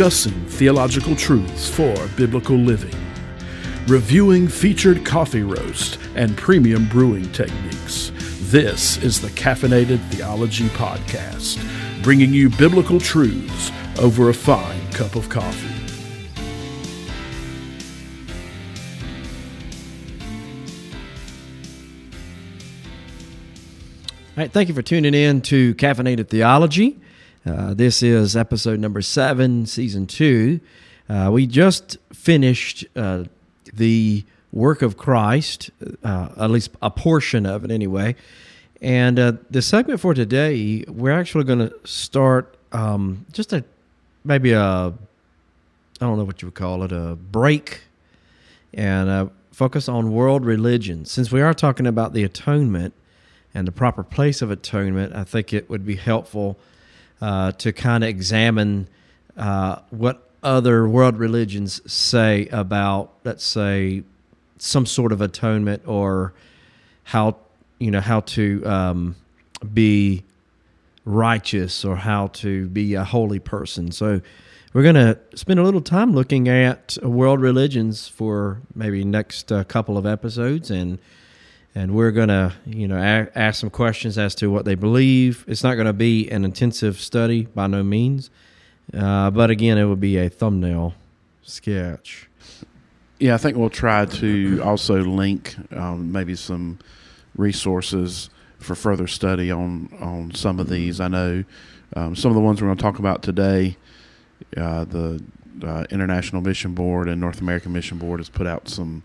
discussing theological truths for biblical living, reviewing featured coffee roast and premium brewing techniques. This is the Caffeinated Theology Podcast, bringing you biblical truths over a fine cup of coffee. All right, thank you for tuning in to Caffeinated Theology. Uh, this is episode number seven, season two. Uh, we just finished uh, the work of Christ, uh, at least a portion of it anyway. And uh, the segment for today, we're actually going to start um, just a maybe a I don't know what you would call it a break and focus on world religion. Since we are talking about the atonement and the proper place of atonement, I think it would be helpful uh, to kind of examine uh, what other world religions say about, let's say, some sort of atonement or how you know how to um, be righteous or how to be a holy person. So we're going to spend a little time looking at world religions for maybe next uh, couple of episodes and and we're going to you know a- ask some questions as to what they believe it's not going to be an intensive study by no means uh, but again it would be a thumbnail sketch Yeah, I think we'll try to also link um, maybe some resources for further study on on some of these. I know um, some of the ones we're going to talk about today. Uh, the uh, International Mission Board and North American Mission Board has put out some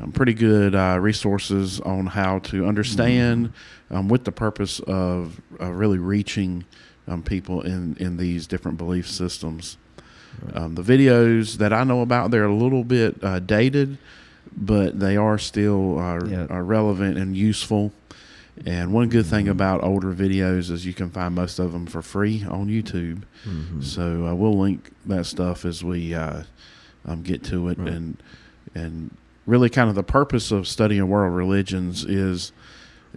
um, pretty good uh, resources on how to understand, um, with the purpose of uh, really reaching um, people in in these different belief systems. Um, the videos that I know about, they're a little bit uh, dated, but they are still uh, Yeah. are relevant and useful. And one good thing about older videos is you can find most of them for free on YouTube. So uh, we'll link that stuff as we uh, um, get to it, Right. and and really kind of the purpose of studying world religions is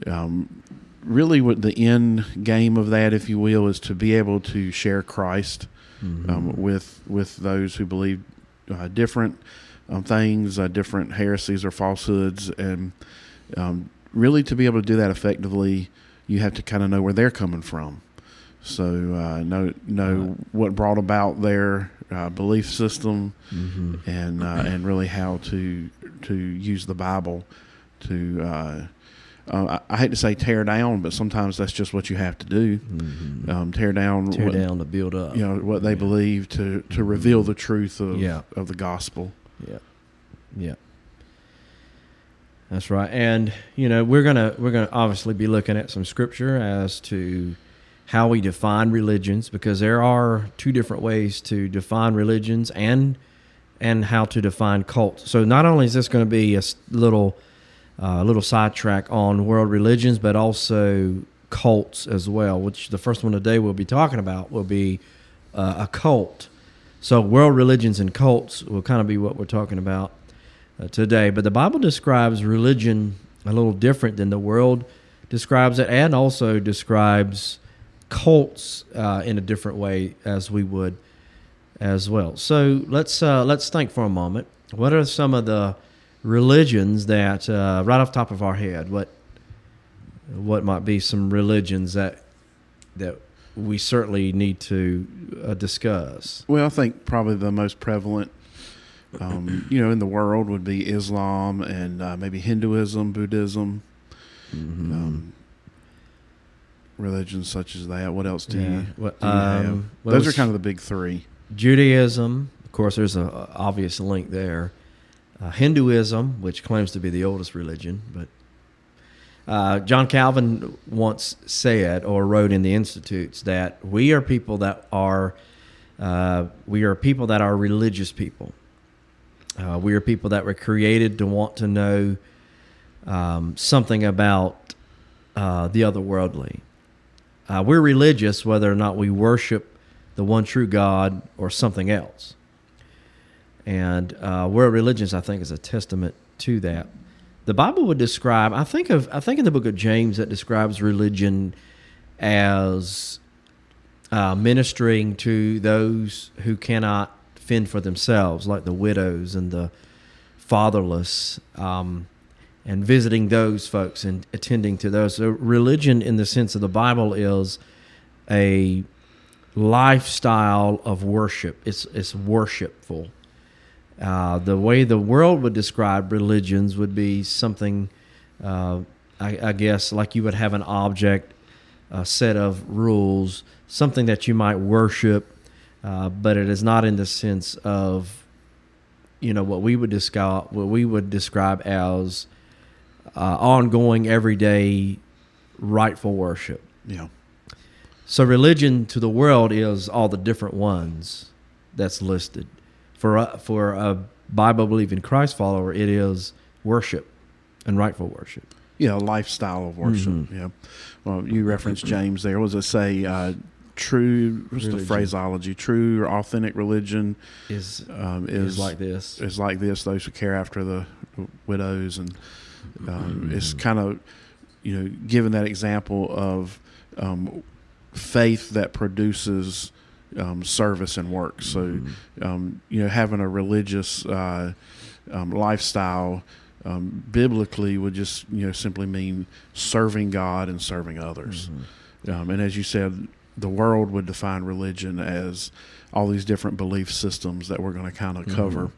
um, really what the end game of that, if you will, is to be able to share Christ um, with with those who believe uh, different um, things, uh, different heresies or falsehoods, and um, really to be able to do that effectively, you have to kind of know where they're coming from. So uh, know know what brought about their uh, belief system, mm-hmm. and uh, and really how to to use the Bible to. Uh, uh, I, I hate to say tear down, but sometimes that's just what you have to do. Mm-hmm. Um, tear down, tear what, down to build up you know what they Yeah. believe to to reveal the truth of Yeah. of the gospel. Yeah, yeah, that's right. And you know, we're gonna we're gonna obviously be looking at some scripture as to how we define religions because there are two different ways to define religions and and how to define cults. So not only is this going to be a little uh, little sidetrack on world religions, but also cults as well. Which the first one today we'll be talking about will be uh, a cult. So, world religions and cults will kind of be what we're talking about uh, today. But the Bible describes religion a little different than the world describes it, and also describes cults uh, in a different way as we would as well. So let's uh, let's think for a moment. What are some of the religions that, uh, right off the top of our head, what what might be some religions that that we certainly need to uh, discuss? Well, I think probably the most prevalent, um, you know, in the world would be Islam and uh, maybe Hinduism, Buddhism, Mm-hmm. um, religions such as that. What else do Yeah. you? Do you have? um, what Those was- are kind of the big three. Judaism, of course, there's an obvious link there. Uh, Hinduism, which claims to be the oldest religion, but uh, John Calvin once said or wrote in the Institutes that we are people that are uh, we are people that are religious people. Uh, we are people that were created to want to know um, something about uh, the otherworldly. Uh, we're religious whether or not we worship the one true God or something else. And uh, world religions, I think, is a testament to that. The Bible would describe, I think of, I think in the book of James that describes religion as uh, ministering to those who cannot fend for themselves, like the widows and the fatherless, um, and visiting those folks and attending to those. So, religion, in the sense of the Bible, is a lifestyle of worship. It's it's worshipful. Uh, the way the world would describe religions would be something, uh, I, I, guess, like you would have an object, a set of rules, something that you might worship, uh, but it is not in the sense of, you know, what we would describe what we would describe as uh, ongoing, everyday, rightful worship. Yeah. So religion to the world is all the different ones that's listed for a, for a Bible believing Christ follower, it is worship and rightful worship. Yeah, a lifestyle of worship. Mm-hmm. Yeah. Well, you referenced James there. Was it say uh, true? What's religion. the phraseology? True or authentic religion is um, is, is, like this. Is like this. Those who care after the widows, and um, mm-hmm. it's kind of you know given that example of um, faith that produces um, service and work. So, mm-hmm. um, you know, having a religious uh, um, lifestyle um, biblically would just you know simply mean serving God and serving others. Mm-hmm. Um, and as you said, the world would define religion as all these different belief systems that we're going to kind of mm-hmm. cover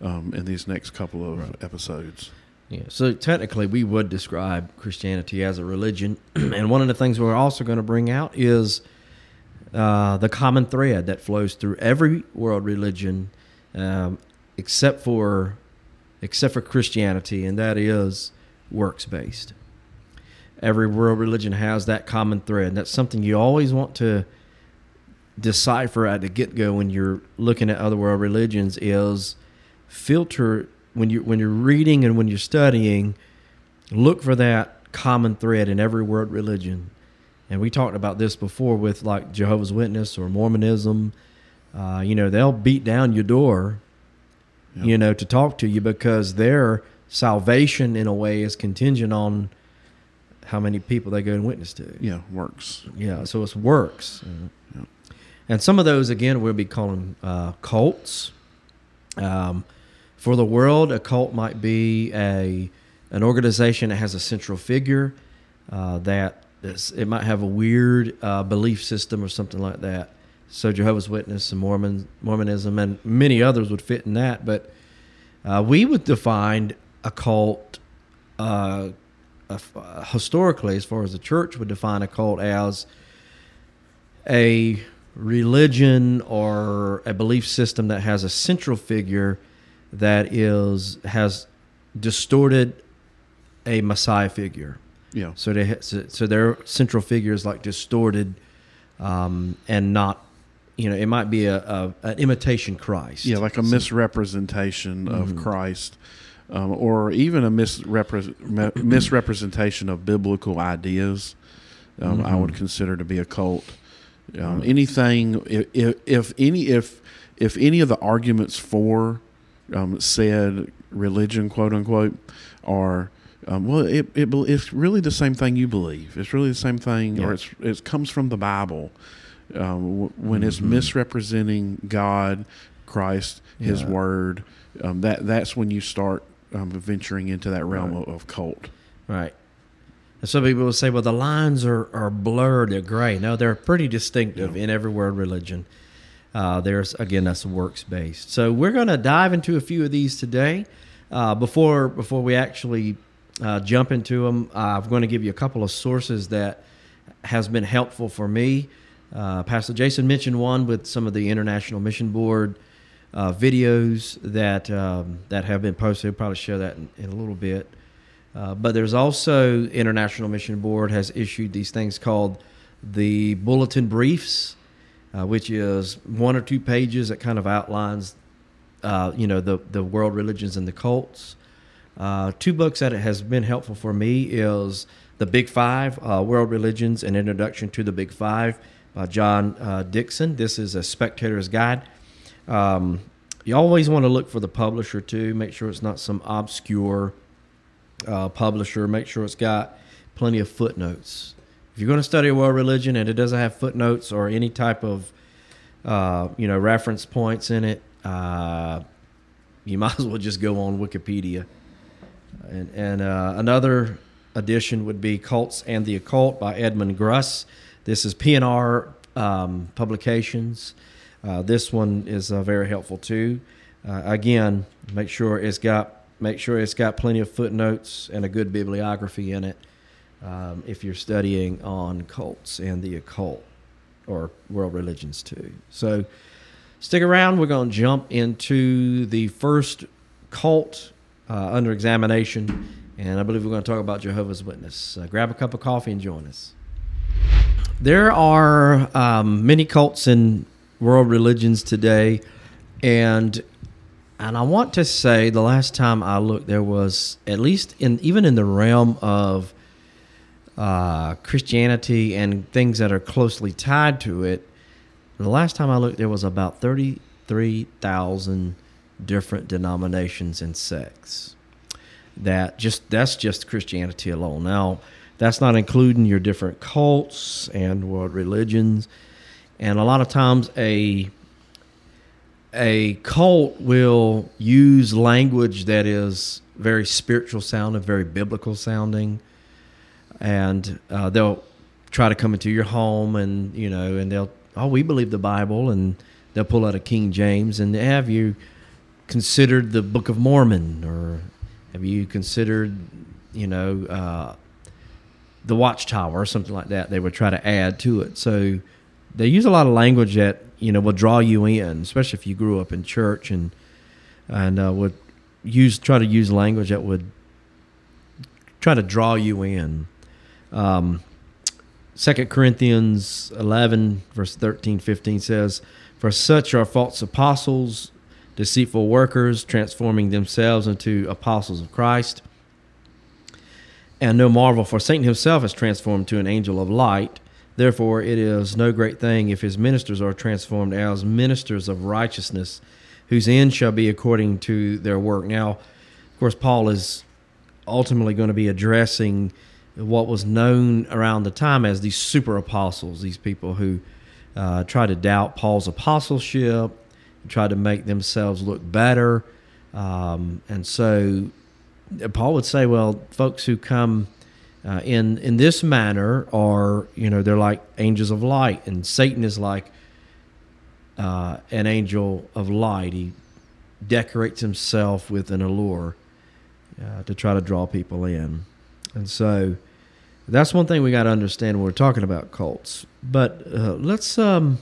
mm-hmm. in these next couple of right. episodes. Yeah, so technically, we would describe Christianity as a religion, and one of the things we're also going to bring out is uh, the common thread that flows through every world religion, um, except for except for Christianity, and that is works based. Every world religion has that common thread. That's something you always want to decipher at the get go when you're looking at other world religions. Is filter when you when you're reading and when you're studying, look for that common thread in every world religion and we talked about this before with like Jehovah's Witness or Mormonism. Uh, you know, they'll beat down your door, yep. you know, to talk to you because their salvation in a way is contingent on how many people they go and witness to. Yeah, works. Yeah, so it's works. Yep. And some of those, again, we'll be calling uh, cults. Um, for the world, a cult might be a an organization that has a central figure uh, that it might have a weird uh, belief system or something like that. So Jehovah's Witness and Mormon Mormonism and many others would fit in that. But uh, we would define a cult uh, historically, as far as the church would define a cult as a religion or a belief system that has a central figure that is has distorted a messiah figure yeah. So they so, so their central figure is like distorted, um, and not, you know, it might be a, a an imitation Christ. Yeah, like a so, misrepresentation of mm-hmm. Christ, um, or even a misrepre- misrepresentation of biblical ideas. Um, mm-hmm. I would consider to be a cult. Um, anything if, if any if if any of the arguments for um, said religion, quote unquote, are um, well, it, it, it's really the same thing you believe. It's really the same thing, yeah. or it's it comes from the Bible. Um, when mm-hmm. it's misrepresenting God, Christ, His yeah. Word, um, that that's when you start um, venturing into that realm right. of, of, cult. Right. And some people will say, "Well, the lines are, are blurred; they're gray." No, they're pretty distinctive yeah. in every world religion. Uh, there's again, that's works based. So we're going to dive into a few of these today. Uh, before before we actually uh, jump into them. I'm going to give you a couple of sources that has been helpful for me. Uh, Pastor Jason mentioned one with some of the International Mission Board uh, videos that um, that have been posted. We'll probably share that in, in a little bit. Uh, but there's also International Mission Board has issued these things called the Bulletin Briefs, uh, which is one or two pages that kind of outlines, you know, the the world religions and the cults. Uh, two books that it has been helpful for me is The Big Five, uh, World Religions, An Introduction to the Big Five by John uh, Dickson. This is a spectator's guide. Um, you always want to look for the publisher too. Make sure it's not some obscure uh, publisher. Make sure it's got plenty of footnotes. If you're going to study a world religion and it doesn't have footnotes or any type of uh, you know reference points in it, uh, you might as well just go on Wikipedia. And, and uh, another edition would be Cults and the Occult by Edmond Gruss. This is P&R um, Publications. Uh, this one is uh, very helpful too. Uh, again, make sure it's got make sure it's got plenty of footnotes and a good bibliography in it. Um, if you're studying on cults and the occult or world religions too. So stick around. We're going to jump into the first cult uh, under examination, and I believe we're going to talk about Jehovah's Witness. Uh, grab a cup of coffee and join us. There are um, many cults in world religions today, and and I want to say the last time I looked, there was at least in even in the realm of uh, Christianity and things that are closely tied to it. The last time I looked, there was about thirty-three thousand different denominations and sects. That just that's just Christianity alone. Now, that's not including your different cults and world religions. And a lot of times, a a cult will use language that is very spiritual sounding, very biblical sounding, and uh, they'll try to come into your home and you know, and they'll oh we believe the Bible, and they'll pull out a King James and have you considered the Book of Mormon or have you considered you know uh, the Watchtower or something like that? They would try to add to it, so they use a lot of language that you know will draw you in, especially if you grew up in church and and uh, would use try to use language that would try to draw you in. Um, 2 Corinthians 11, verse 13, 15 says, For such are false apostles, deceitful workers, transforming themselves into apostles of Christ. And no marvel, for Satan himself is transformed to an angel of light. Therefore, it is no great thing if his ministers are transformed as ministers of righteousness, whose end shall be according to their work. Now, of course, Paul is ultimately going to be addressing what was known around the time as these super apostles, these people who uh, try to doubt Paul's apostleship, tried to make themselves look better. Um, and so Paul would say, well, folks who come uh, in in this manner are you know they're like angels of light, and Satan is like uh, an angel of light. He decorates himself with an allure uh, to try to draw people in, and so that's one thing we got to understand when we're talking about cults. But uh, let's um,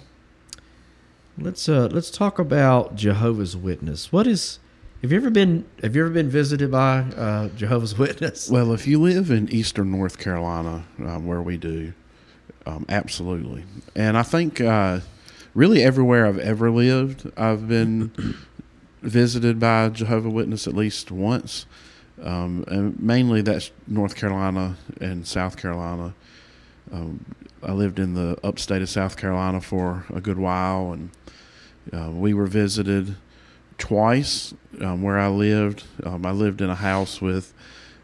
let's uh, let's talk about Jehovah's Witness. What is have you ever been Have you ever been visited by uh, Jehovah's Witness? Well, if you live in eastern North Carolina, um, where we do, um, absolutely. And I think uh, really everywhere I've ever lived, I've been visited by Jehovah Witness at least once, um, and mainly that's North Carolina and South Carolina. Um, I lived in the upstate of South Carolina for a good while, and uh, we were visited twice um, where I lived. Um, I lived in a house with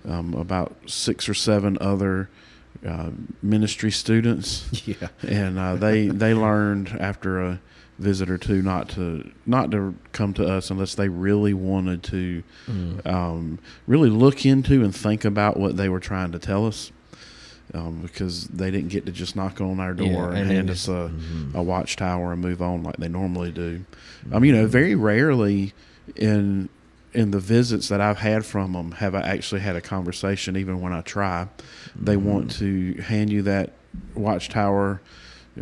um, about six or seven other uh, ministry students. Yeah, and uh, they they learned after a visit or two not to not to come to us unless they really wanted to mm. um, really look into and think about what they were trying to tell us. Um, because they didn't get to just knock on our door Yeah, and and hand us a, Mhm. a watchtower and move on like they normally do. Um, you know, very rarely in in the visits that I've had from them have I actually had a conversation. Even when I try, they want to hand you that watchtower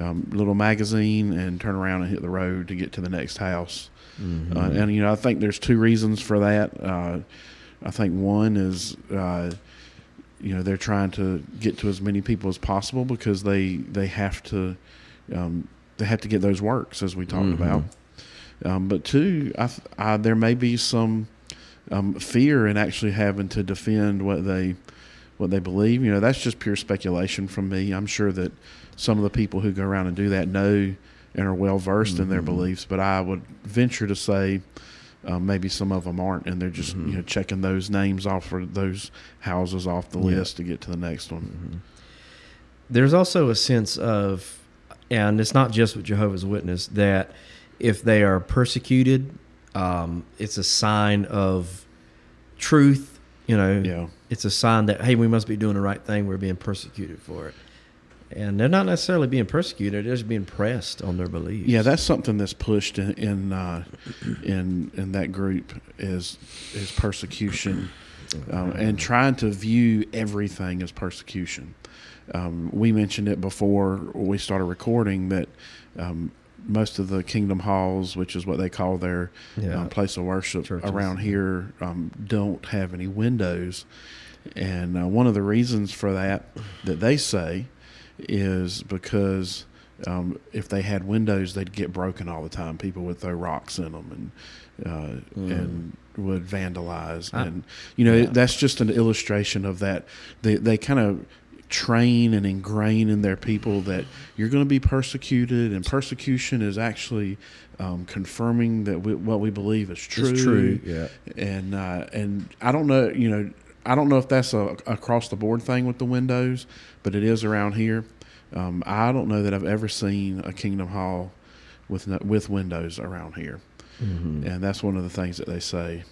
um, little magazine and turn around and hit the road to get to the next house. Mhm. Uh, and you know, I think there's two reasons for that. Uh, I think one is, uh, you know, they're trying to get to as many people as possible because they they have to um, they have to get those works as we talked Mhm. about. Um, but two, I, I, there may be some um, fear in actually having to defend what they what they believe. You know, that's just pure speculation from me. I'm sure that some of the people who go around and do that know and are well versed in their Mhm. beliefs, but I would venture to say um, maybe some of them aren't, and they're just Mhm. you know checking those names off or those houses off the Yeah. list to get to the next one. there's also a sense of, and it's not just with Jehovah's Witness that if they are persecuted, um, it's a sign of truth. You know, Yeah. it's a sign that hey, we must be doing the right thing. We're being persecuted for it, and they're not necessarily being persecuted; they're just being pressed on their beliefs. Yeah, that's something that's pushed in in uh, in, in that group is is persecution, um, and trying to view everything as persecution. Um, we mentioned it before we started recording that um, most of the kingdom halls, which is what they call their Yeah. um, place of worship Churches. around here, um, don't have any windows. And uh, one of the reasons for that that they say is because um, if they had windows, they'd get broken all the time. People would throw rocks in them and uh, and would vandalize. I- and you know yeah. that's just an illustration of that. They they kind of train and ingrain in their people that you're going to be persecuted, and persecution is actually um, confirming that we, what we believe is true. It's true. Yeah. And uh, and I don't know, you know, I don't know if that's a across the board thing with the windows, but it is around here. Um, I don't know that I've ever seen a Kingdom Hall with with windows around here, Mhm. and that's one of the things that they say,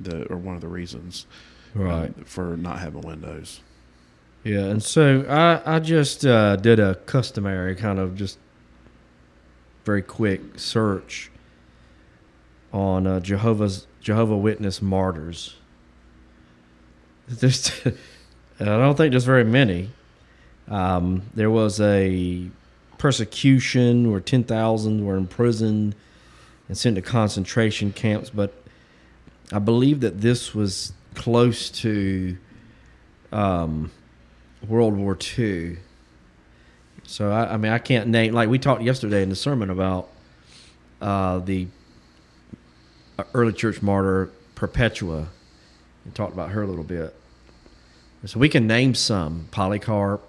that or one of the reasons uh, for not having windows. Yeah, and so I I just uh, did a customary kind of just very quick search on uh, Jehovah's Jehovah Witness martyrs. There's, I don't think there's very many. Um, there was a persecution where ten thousand were imprisoned and sent to concentration camps, but I believe that this was close to um, World War II. So I, I mean, I can't name like we talked yesterday in the sermon about uh, the early church martyr Perpetua, and talked about her a little bit. So we can name some Polycarp.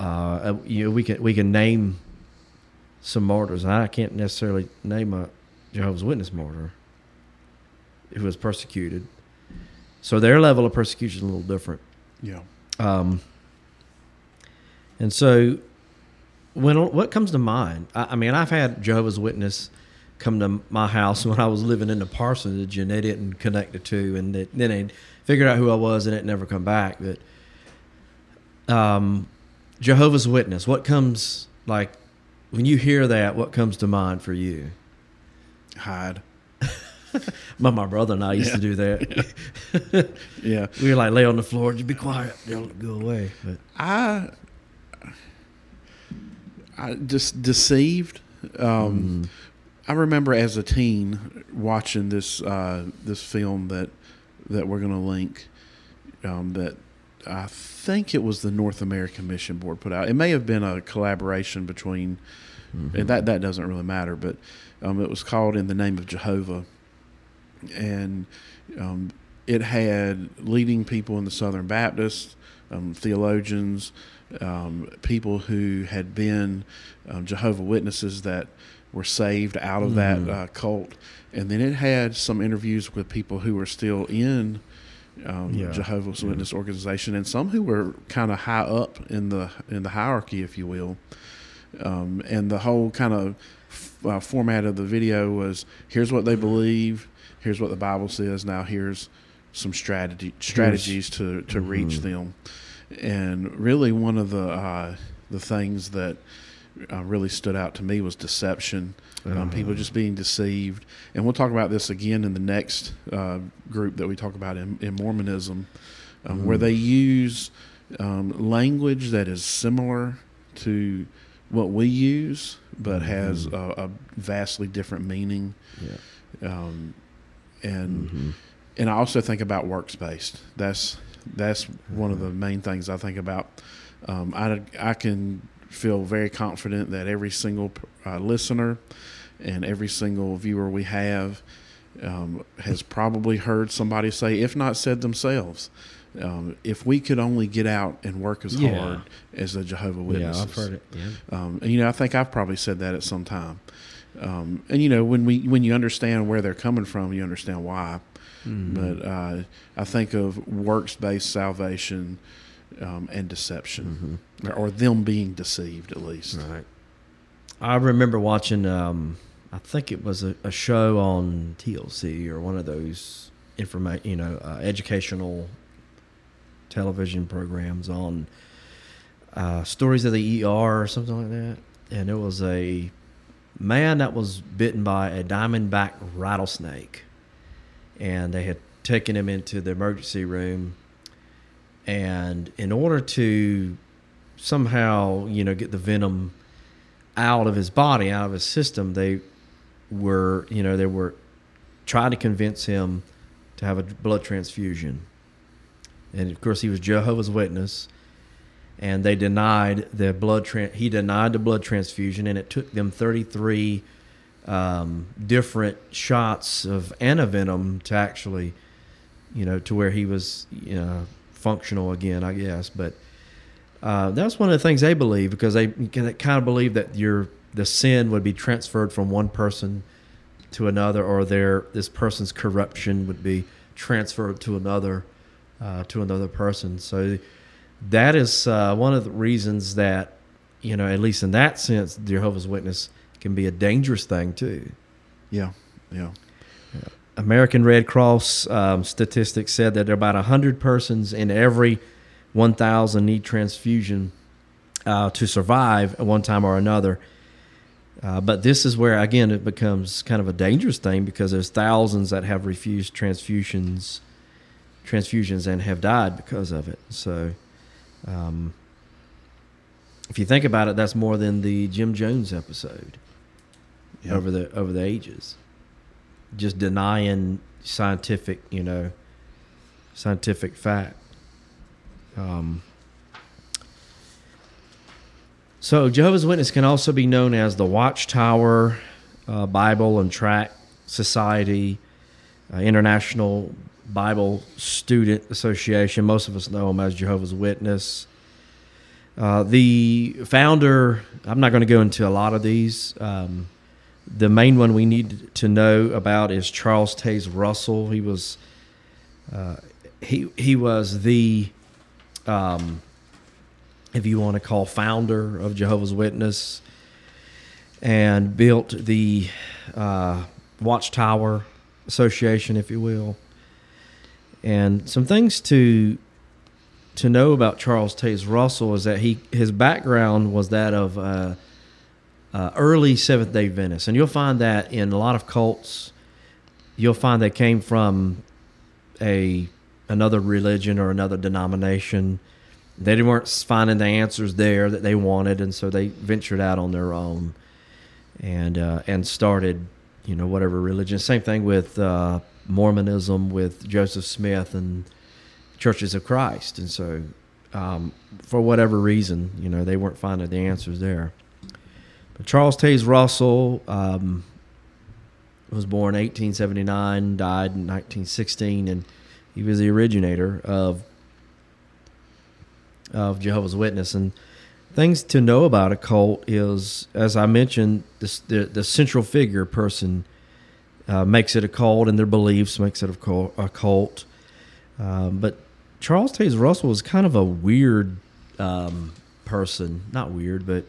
Uh, you know, we can we can name some martyrs. I can't necessarily name a Jehovah's Witness martyr who was persecuted. So their level of persecution is a little different. Yeah. Um, and so, when what comes to mind? I, I mean, I've had Jehovah's Witness come to my house when I was living in the parsonage, and they didn't connect the two, and they, then they figured out who I was, and it never come back. But um, Jehovah's Witness, what comes like when you hear that? What comes to mind for you? Hide. My, my brother and I used to do that. Yeah. we were like lay on the floor, just be quiet, they'll go away. But I I just deceived. Um, I remember as a teen watching this uh, this film that that we're going to link. Um, that I think it was the North American Mission Board put out. It may have been a collaboration between. And that that doesn't really matter, but um, it was called "In the Name of Jehovah," and um, it had leading people in the Southern Baptist, um, theologians, um, people who had been um, Jehovah Witnesses that were saved out of that uh, cult, and then it had some interviews with people who were still in um, Yeah. Jehovah's Witness organization, and some who were kind of high up in the in the hierarchy, if you will. Um, and the whole kind of f- uh, format of the video was: here's what they believe, here's what the Bible says. Now here's some strategy strategies to to reach them. And really, one of the uh, the things that uh, really stood out to me was deception. Um, people just being deceived, and we'll talk about this again in the next uh, group that we talk about in, in Mormonism, um, where they use um, language that is similar to what we use, but has a, a vastly different meaning. yeah. Um, and Mm-hmm. and I also think about works based. That's that's one of the Mm-hmm. main things I think about. Um, I I can feel very confident that every single uh, listener and every single viewer we have um, has probably heard somebody say, if not said themselves, um, if we could only get out and work as Yeah. hard as the Jehovah Witnesses. Yeah. I've heard it. Yeah. Um, and you know, I think I've probably said that at some time. Um, and you know, when we when you understand where they're coming from, you understand why. Mm-hmm. But uh, I think of works based salvation um, and deception, or, or them being deceived at least. Right. I remember watching. Um, I think it was a, a show on TLC or one of those informa- you know, uh, educational television programs on uh, stories of the ER or something like that, and it was a man that was bitten by a diamondback rattlesnake, and they had taken him into the emergency room, and in order to somehow you know get the venom out of his body, out of his system, they were you know they were trying to convince him to have a blood transfusion, and of course he was Jehovah's Witness and they denied the blood. Tra- he denied the blood transfusion, and it took them 33 um, different shots of antivenom to actually, you know, to where he was, you know, functional again. I guess, but uh, that's one of the things they believe because they kind of believe that your the sin would be transferred from one person to another, or their this person's corruption would be transferred to another uh, to another person. So that is uh, one of the reasons that you know, at least in that sense, Jehovah's Witness can be a dangerous thing too. Yeah, yeah. American Red Cross um, statistics said that there are about 100 persons in every 1,000 need transfusion uh, to survive at one time or another. Uh, but this is where, again, it becomes kind of a dangerous thing because there's thousands that have refused transfusions, transfusions and have died because of it. So, um, if you think about it, that's more than the Jim Jones episode Yeah. over the over the ages. Just denying scientific, you know, scientific fact. Um, so Jehovah's Witness can also be known as the Watchtower uh, Bible and Tract Society, uh, International Bible Student Association. Most of us know them as Jehovah's Witness. Uh, the founder, I'm not going to go into a lot of these. Um, the main one we need to know about is Charles Taze Russell. He was uh, he he was the um, if you want to call founder of Jehovah's Witness and built the uh, Watchtower Association, if you will. And some things to to know about Charles Taze Russell is that he his background was that of uh, uh, early Seventh Day Adventists, and you'll find that in a lot of cults. You'll find they came from a another religion or another denomination. They weren't finding the answers there that they wanted, and so they ventured out on their own, and uh, and started, you know, whatever religion. Same thing with uh, Mormonism, with Joseph Smith and Churches of Christ, and so um, for whatever reason, you know, they weren't finding the answers there. But Charles Taze Russell um, was born 1879, died in 1916, and he was the originator of of Jehovah's Witness. And things to know about a cult is, as I mentioned, the the central figure person uh, makes it a cult, and their beliefs makes it a cult. A cult. Um, but Charles Taze Russell was kind of a weird um, person, not weird, but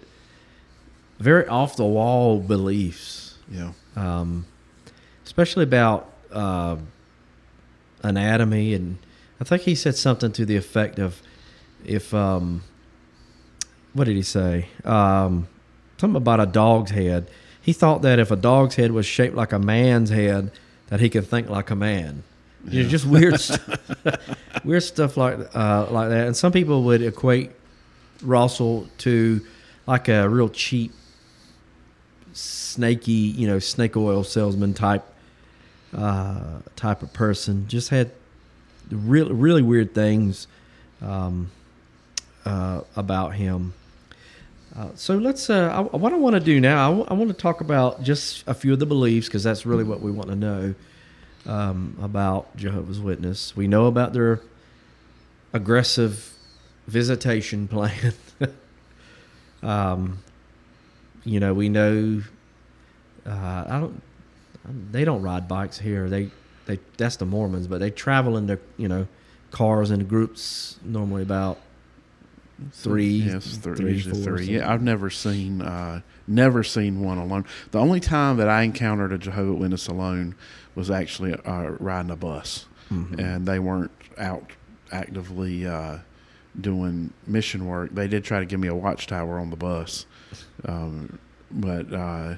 very off the wall beliefs Yeah. um, especially about uh, anatomy. And I think he said something to the effect of, if um, what did he say? Um, something about a dog's head. He thought that if a dog's head was shaped like a man's head, that he could think like a man. You know, just weird, stuff, weird stuff like uh, like that. And some people would equate Russell to like a real cheap snaky, you know, snake oil salesman type uh, type of person. Just had really really weird things um, uh, about him. Uh, so let's. Uh, I, what I want to do now, I, w- I want to talk about just a few of the beliefs because that's really what we want to know um, about Jehovah's Witness. We know about their aggressive visitation plan. um, you know, we know. Uh, I don't. They don't ride bikes here. They, they. That's the Mormons, but they travel in their, you know, cars in groups. Normally about three, Yes, three, three, usually three. Yeah. I've never seen uh, never seen one alone. The only time that I encountered a Jehovah Witness alone was actually uh, riding a bus, Mhm. and they weren't out actively uh, doing mission work. They did try to give me a watchtower on the bus, um, but uh,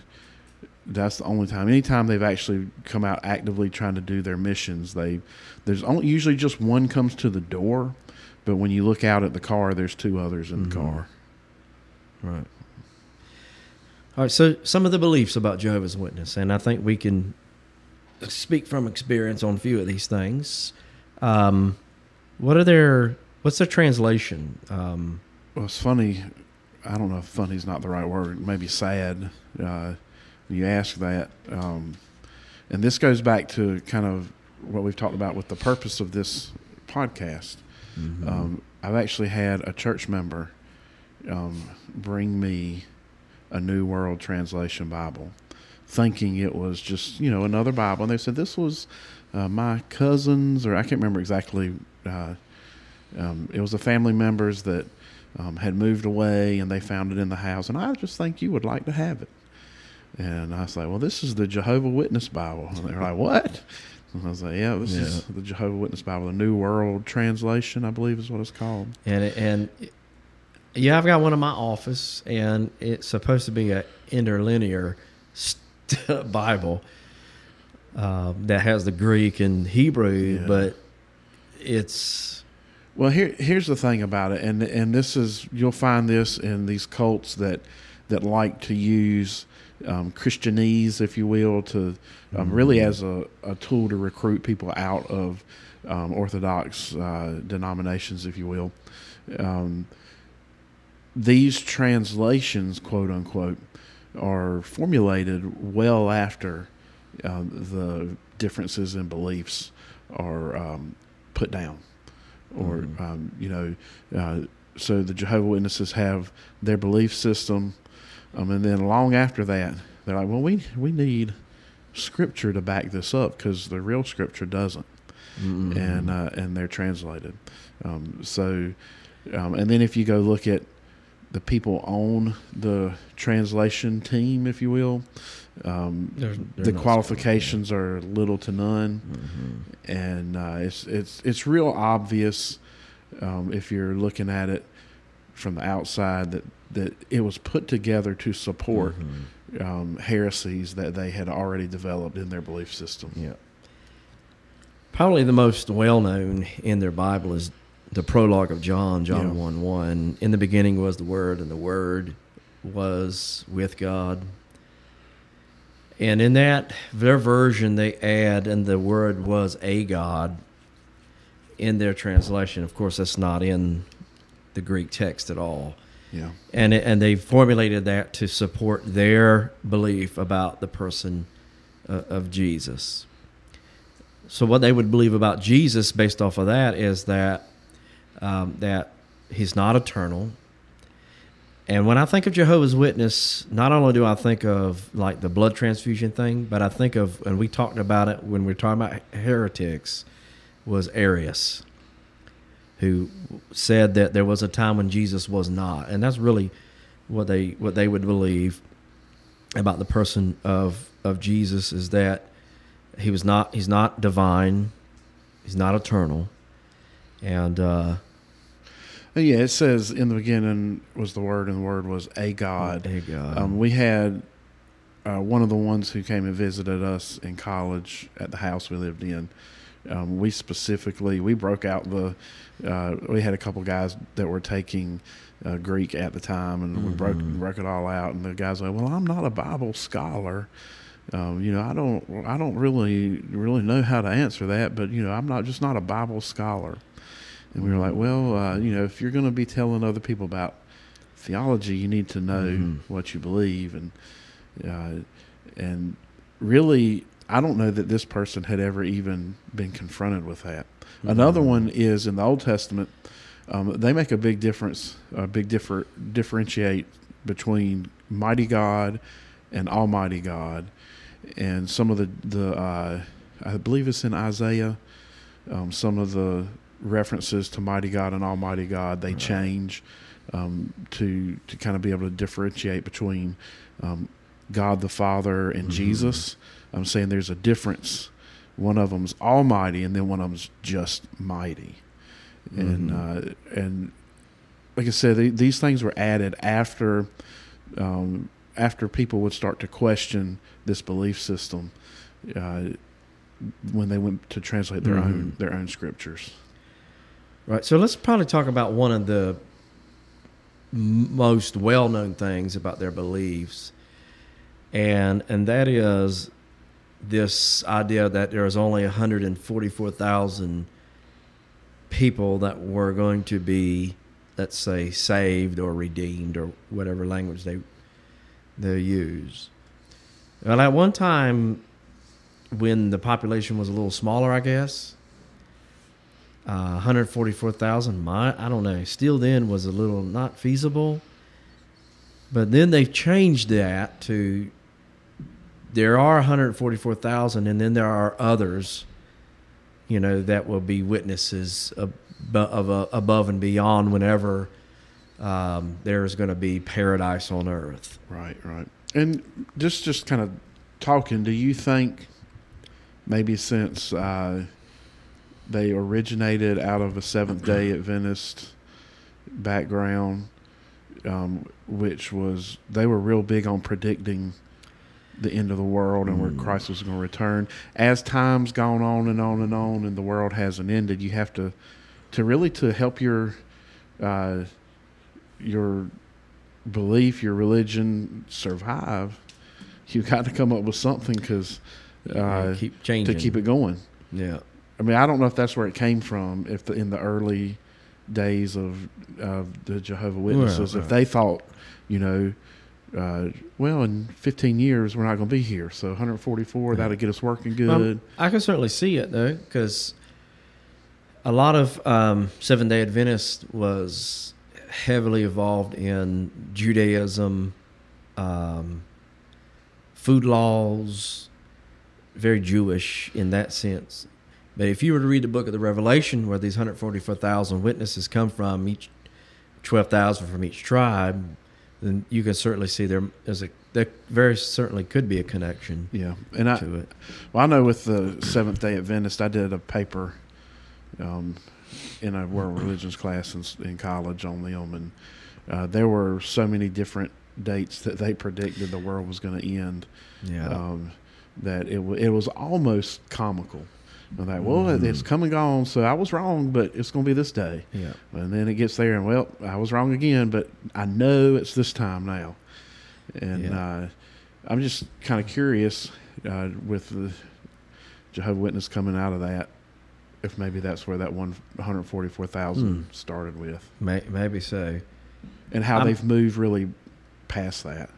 that's the only time. Anytime they've actually come out actively trying to do their missions, they there's only usually just one comes to the door, but when you look out at the car, there's two others in Mhm. the car. Right. All right. So some of the beliefs about Jehovah's Witness, and I think we can speak from experience on a few of these things. Um, what are their? What's their translation? Um, Well, it's funny. I don't know if funny is not the right word. Maybe sad. Uh, you ask that, um, and this goes back to kind of what we've talked about with the purpose of this podcast. Um, I've actually had a church member um, bring me a New World Translation Bible, thinking it was just you know another Bible, and they said this was uh, my cousins, or I can't remember exactly. Uh, um, it was the family members that um, had moved away, and they found it in the house, and I just think you would like to have it. And I was like, well, this is the Jehovah Witness Bible, and they're like, what? And I was like, yeah, this is the Jehovah Witness Bible, the New World Translation, I believe is what it's called. and and yeah, I've got one in my office, and it's supposed to be a interlinear st- Bible uh, that has the Greek and Hebrew, Yeah. but it's Well, here here's the thing about it, and and this is you'll find this in these cults that that like to use um, Christianese, if you will, to um, really as a, a tool to recruit people out of um, Orthodox uh, denominations, if you will. Um, these translations, quote unquote, are formulated well after uh, the differences in beliefs are um, put down or Mhm. um, you know, uh, so the Jehovah Witnesses have their belief system, um, and then long after that, they're like, well, we we need scripture to back this up because the real scripture doesn't, mm, and uh, and they're translated. Um, so, um, and then if you go look at the people on the translation team, if you will, um, They're- they're the qualifications are little to none Mhm. and uh, it's it's it's real obvious um, if you're looking at it from the outside that that it was put together to support Mhm. um, heresies that they had already developed in their belief system. Yeah. Probably the most well known in their Bible is the prologue of John, John Yeah. 1 1. In the beginning was the Word, and the Word was with God. And in that, their version, they add, and the Word was a God in their translation. Of course, that's not in the Greek text at all Yeah, and it, and they formulated that to support their belief about the person uh, of Jesus. So what they would believe about Jesus, based off of that, is that um, that he's not eternal. And when I think of Jehovah's Witness, not only do I think of like the blood transfusion thing, but I think of, and we talked about it when we were talking about heretics, was Arius who said that there was a time when Jesus was not, and that's really what they what they would believe about the person of of Jesus is that he was not he's not divine, he's not eternal, and uh, Uh, yeah. It says in the beginning was the Word, and the Word was a God. a God. Um, we had uh, one of the ones who came and visited us in college at the house we lived in. Um, we specifically we broke out the. Uh, we had a couple guys that were taking uh, Greek at the time, and we broke Mhm. broke it all out. And the guys were like, "Well, I'm not a Bible scholar. Um, you know, I don't I don't really really know how to answer that, but you know, I'm not just not a Bible scholar." And we were like, "Well, uh, you know, if you're going to be telling other people about theology, you need to know Mhm. what you believe." And uh, and really, I don't know that this person had ever even been confronted with that. Another Mhm. one is in the Old Testament. Um, they make a big difference, a big differ, differentiate between mighty God and Almighty God, and some of the the uh, I believe it's in Isaiah. Um, some of the references to mighty God and Almighty God. They change um, to to kind of be able to differentiate between um, God the Father and Jesus. I'm saying there's a difference. One of them's Almighty, and then one of them's just mighty. And uh, and like I said, th- these things were added after um, after people would start to question this belief system uh, when they went to translate their own their own scriptures. Right. So let's probably talk about one of the most well-known things about their beliefs, and and that is this idea that there is only 144,000 people that were going to be, let's say, saved or redeemed or whatever language they they use. Well, at one time, when the population was a little smaller, I guess, uh, 144,000. My, I don't know. Still, then was a little not feasible. But then they changed that to there are 144,000, and then there are others, you know, that will be witnesses of, of uh, above and beyond whenever um, there is going to be paradise on earth. Right, right. And just just kind of talking, do you think maybe since uh, they originated out of a Seventh Day Adventist background, um, which was they were real big on predicting the end of the world and where Christ was going to return. As time's gone on and on and on, and the world hasn't ended, you have to to really to help your uh, your belief, your religion survive. You got to come up with something because uh, keep to keep it going. Yeah. I mean, I don't know if that's where it came from. If the, in the early days of of the Jehovah Witnesses, Right, if they thought, you know, uh, well, in 15 years we're not going to be here, so 144 that'll get us working good. Well, I can certainly see it though, because a lot of um, Seven Day Adventist was heavily involved in Judaism, um, food laws, very Jewish in that sense. But if you were to read the book of the Revelation, where these 144,000 witnesses come from, each 12,000 from each tribe, then you can certainly see there is a there very certainly could be a connection yeah, and I to it. well, I know with the Seventh Day Adventist, I did a paper um, in a world religions class in, in college on them, and uh, there were so many different dates that they predicted the world was going to end. Yeah. um, that it w- it was almost comical. And that well, Mm-hmm. it's come and gone, so I was wrong, but it's going to be this day. yeah. And then it gets there, and well, I was wrong again, but I know it's this time now. And Yeah. uh, I'm just kind of curious uh, with the Jehovah Witness coming out of that, if maybe that's where that 144,000 Hmm. started with, May, maybe so. and how I'm- they've moved really past that.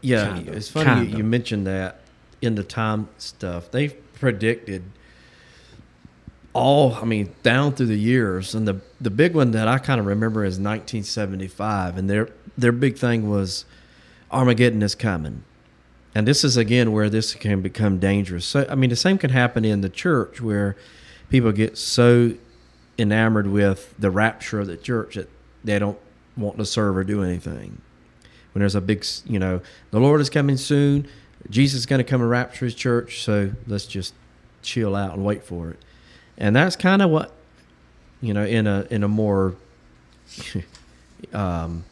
Yeah, Kinda, it's funny you, you mentioned that in the time stuff. They've predicted all, I mean, down through the years, and the the big one that I kind of remember is 1975, and their their big thing was Armageddon is coming, and this is again where this can become dangerous. So, I mean, the same can happen in the church where people get so enamored with the rapture of the church that they don't want to serve or do anything when there's a big, you know, the Lord is coming soon. Jesus is going to come and rapture his church. So let's just chill out and wait for it. And that's kind of what, you know, in a in a more um,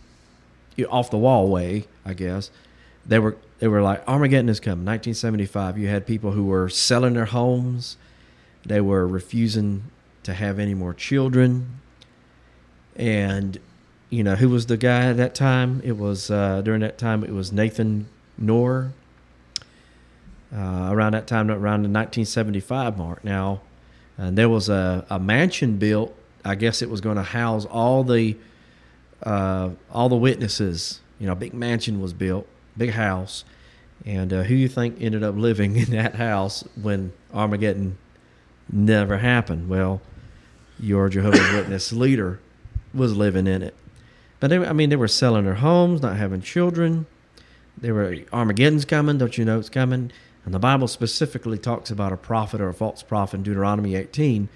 off the wall way, I guess. They were they were like Armageddon is coming. 1975. You had people who were selling their homes. They were refusing to have any more children. And you know who was the guy at that time? It was uh, during that time. It was Nathan Knorr. Uh, around that time, around the 1975 mark. Now, and there was a, a mansion built. I guess it was going to house all the uh, all the witnesses. You know, a big mansion was built, big house, and uh, who you think ended up living in that house when Armageddon never happened? Well, your Jehovah's Witness leader was living in it. But they, I mean, they were selling their homes, not having children. They were Armageddon's coming. Don't you know it's coming? And the Bible specifically talks about a prophet or a false prophet in Deuteronomy 18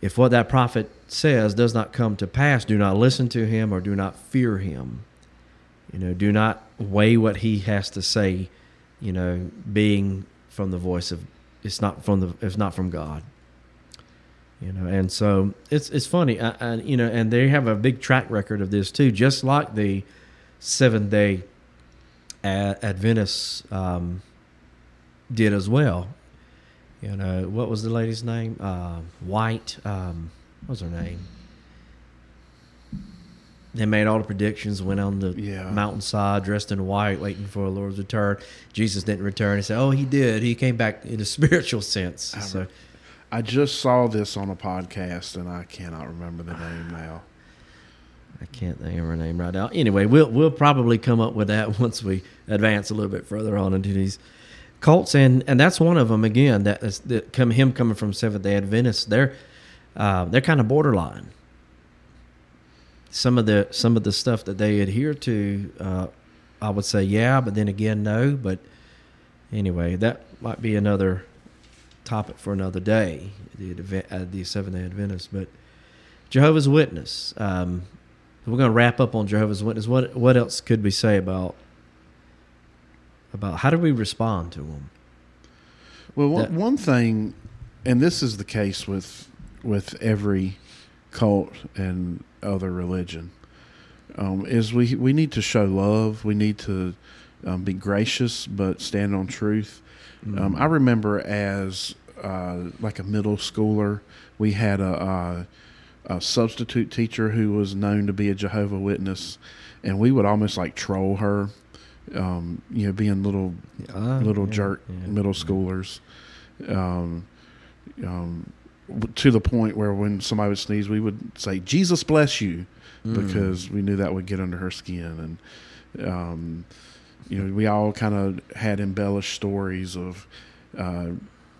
if what that prophet says does not come to pass, do not listen to him or do not fear him. You know, do not weigh what he has to say, you know, being from the voice of it's not from the it's not from God. You know, and so it's it's funny, and you know, and they have a big track record of this too, just like the seven day Adventists um, did as well. You know, what was the lady's name? Uh, White. Um, what was her name? They made all the predictions, went on the Yeah. mountainside dressed in white, waiting for the Lord's return. Jesus didn't return. He said, "Oh, he did. He came back in a spiritual sense." I So, I just saw this on a podcast, and I cannot remember the name now. I can't think of her name right now. Anyway, we'll we'll probably come up with that once we advance a little bit further on into these cults, and and that's one of them again. That is that come him coming from Seventh Day Adventists. They're uh, they're kind of borderline. Some of the some of the stuff that they adhere to, uh, I would say yeah, but then again no. But anyway, that might be another topic for another day. The uh, the Seventh Day Adventists, but Jehovah's Witness. Um, we're going to wrap up on Jehovah's Witness. What what else could we say about about how do we respond to them? Well, one, That- one thing, and this is the case with with every cult and other religion, um, is we we need to show love. We need to um, be gracious, but stand on truth. Um, I remember as uh, like a middle schooler, we had a, a, a substitute teacher who was known to be a Jehovah Witness, and we would almost like troll her. Um, you know, being little Ah, little yeah, jerk yeah. middle schoolers, um, um, to the point where when somebody would sneeze, we would say "Jesus bless you," Mm. because we knew that would get under her skin, and um, you know, we all kind of had embellished stories of uh,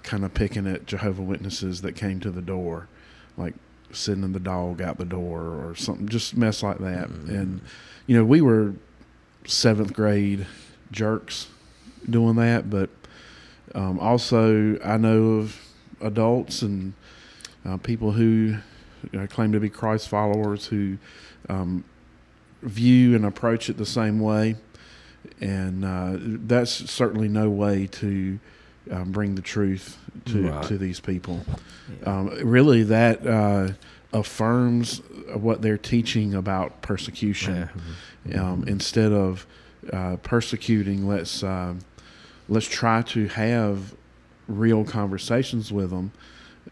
kind of picking at Jehovah Witnesses that came to the door, like sending the dog out the door or something, just mess like that, Mm. and you know, we were seventh grade jerks doing that, but um, also I know of adults and uh, people who you know, claim to be Christ followers who um, view and approach it the same way, and uh, that's certainly no way to um, bring the truth to Right. to these people. Yeah. Um, really, that uh, affirms what they're teaching about persecution Yeah. um, instead of uh, persecuting let's um let's try to have real conversations with them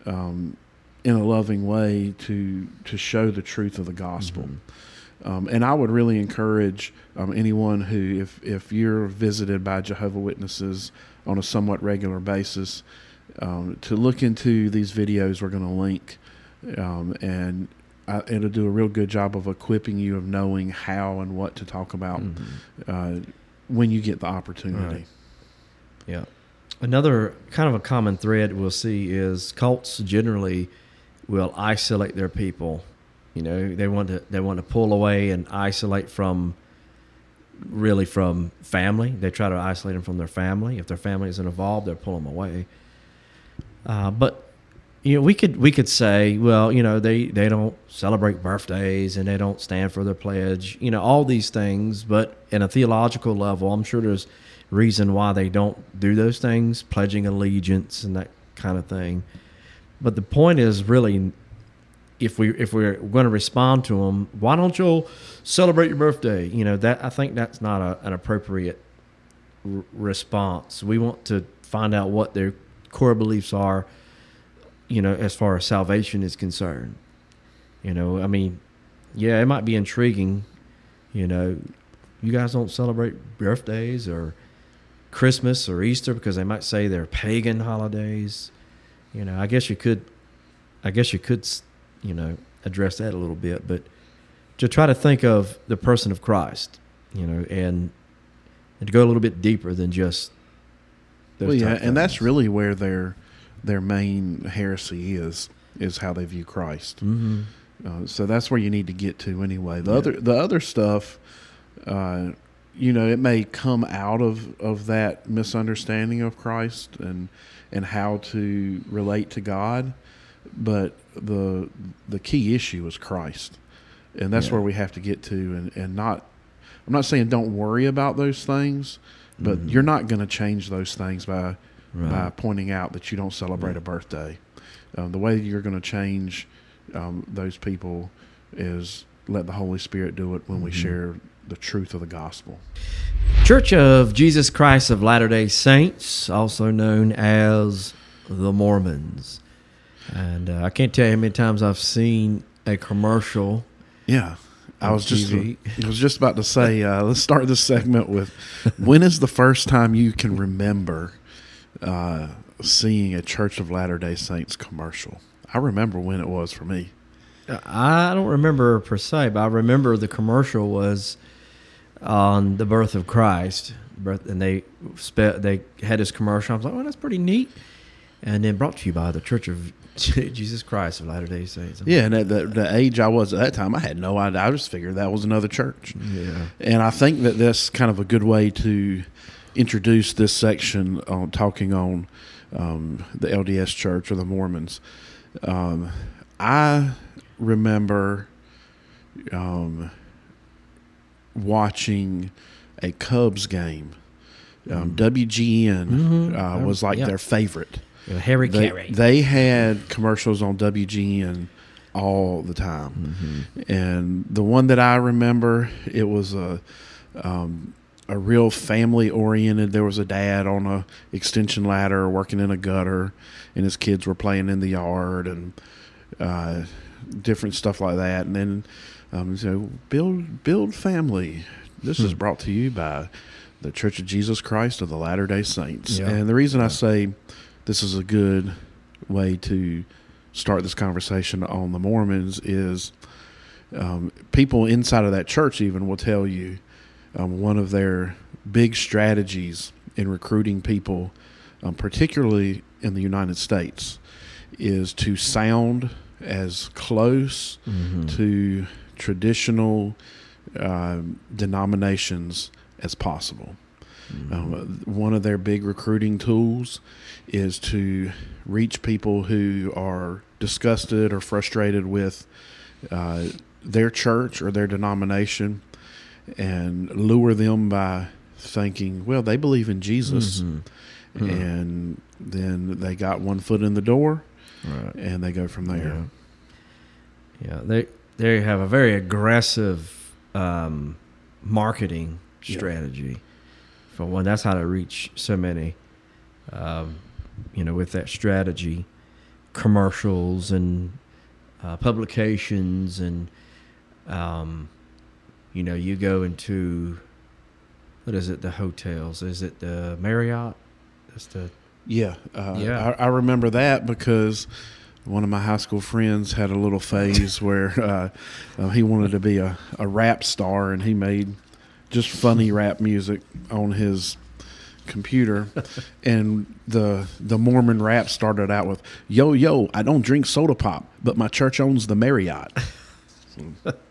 um, in a loving way to to show the truth of the gospel Mm-hmm. um, and I would really encourage um, anyone who if if you're visited by Jehovah Witnesses on a somewhat regular basis um, to look into these videos we're going to link um, and I, it'll do a real good job of equipping you of knowing how and what to talk about Mhm. uh, when you get the opportunity. Right. Yeah. Another kind of a common thread we'll see is cults generally will isolate their people. You know, they want to they want to pull away and isolate from really from family. They try to isolate them from their family. If their family isn't involved, they'll pull them away. Uh, but you know, we could we could say, well, you know, they they don't celebrate birthdays and they don't stand for their pledge. You know, all these things. But in a theological level, I'm sure there's reason why they don't do those things, pledging allegiance and that kind of thing. But the point is really, if we if we're going to respond to them, why don't you celebrate your birthday? You know that I think that's not a, an appropriate r- response. We want to find out what their core beliefs are. You know, as far as salvation is concerned. You know, I mean, yeah, it might be intriguing. You know, you guys don't celebrate birthdays or Christmas or Easter because they might say they're pagan holidays. You know, I guess you could, I guess you could, you know, address that a little bit, but to try to think of the person of Christ, you know, and and to go a little bit deeper than just. Those Well, yeah, and that's really where their their main heresy is is how they view Christ. Mhm. Uh, so that's where you need to get to anyway. The Yeah. other the other stuff, uh, you know, it may come out of, of that misunderstanding of Christ and and how to relate to God. but the the key issue is Christ, and that's Yeah. where we have to get to, and and not. I'm not saying don't worry about those things, but Mhm. you're not going to change those things by by pointing out that you don't celebrate Right. a birthday. Um, the way you're going to change um, those people is let the Holy Spirit do it when we Mhm. share the truth of the gospel. Church of Jesus Christ of Latter day Saints, also known as the Mormons. And uh, I can't tell you how many times I've seen a commercial. Yeah. I was just I was just about to say uh, let's start this segment with when is the first time you can remember uh, seeing a Church of Latter Day Saints commercial? I remember when it was for me. I don't remember per se, but I remember the commercial was on the birth of Christ, birth, and they spe- they had this commercial. I was like, "Oh, that's pretty neat," and then brought to you by the Church of Jesus Christ of Latter Day Saints. Yeah, and at the, the age I was at that time, I had no idea. I just figured that was another church. yeah, And I think that that's kind of a good way to introduce this section on talking on um, the LDS Church or the Mormons. Um, I remember um, watching a Cubs game. Um, WGN Mhm. uh, was like Yeah. their favorite. Yeah, Harry They, Caray. they had commercials on WGN all the time Mhm. and the one that I remember, it was a um, a real family oriented. There was a dad on a extension ladder working in a gutter, and his kids were playing in the yard and uh, different stuff like that. And then um, so build build family. This is Hmm. brought to you by the Church of Jesus Christ of the Latter Day Saints. Yeah. And the reason I say this is a good way to start this conversation on the Mormons is um, people inside of that church even will tell you um, one of their big strategies in recruiting people, um, particularly in the United States, is to sound as close Mhm. to traditional um, denominations as possible. Mhm. Um, one of their big recruiting tools is to reach people who are disgusted or frustrated with uh, their church or their denomination and lure them by thinking, well, they believe in Jesus. Mhm. Mhm. And then they got one foot in the door Right. and they go from there. Yeah. yeah, they they have a very aggressive um, marketing Yeah. strategy. For one, that's how to reach so many. Um, you know, with that strategy, commercials and uh, publications, and um, you know, you go into what is it? The hotels? Is it the Marriott? That's the Yeah, uh, Yeah. I, I remember that because one of my high school friends had a little phase where uh, uh, he wanted to be a, a rap star, and he made just funny rap music on his computer. and the the Mormon rap started out with "Yo yo, I don't drink soda pop, but my church owns the Marriott."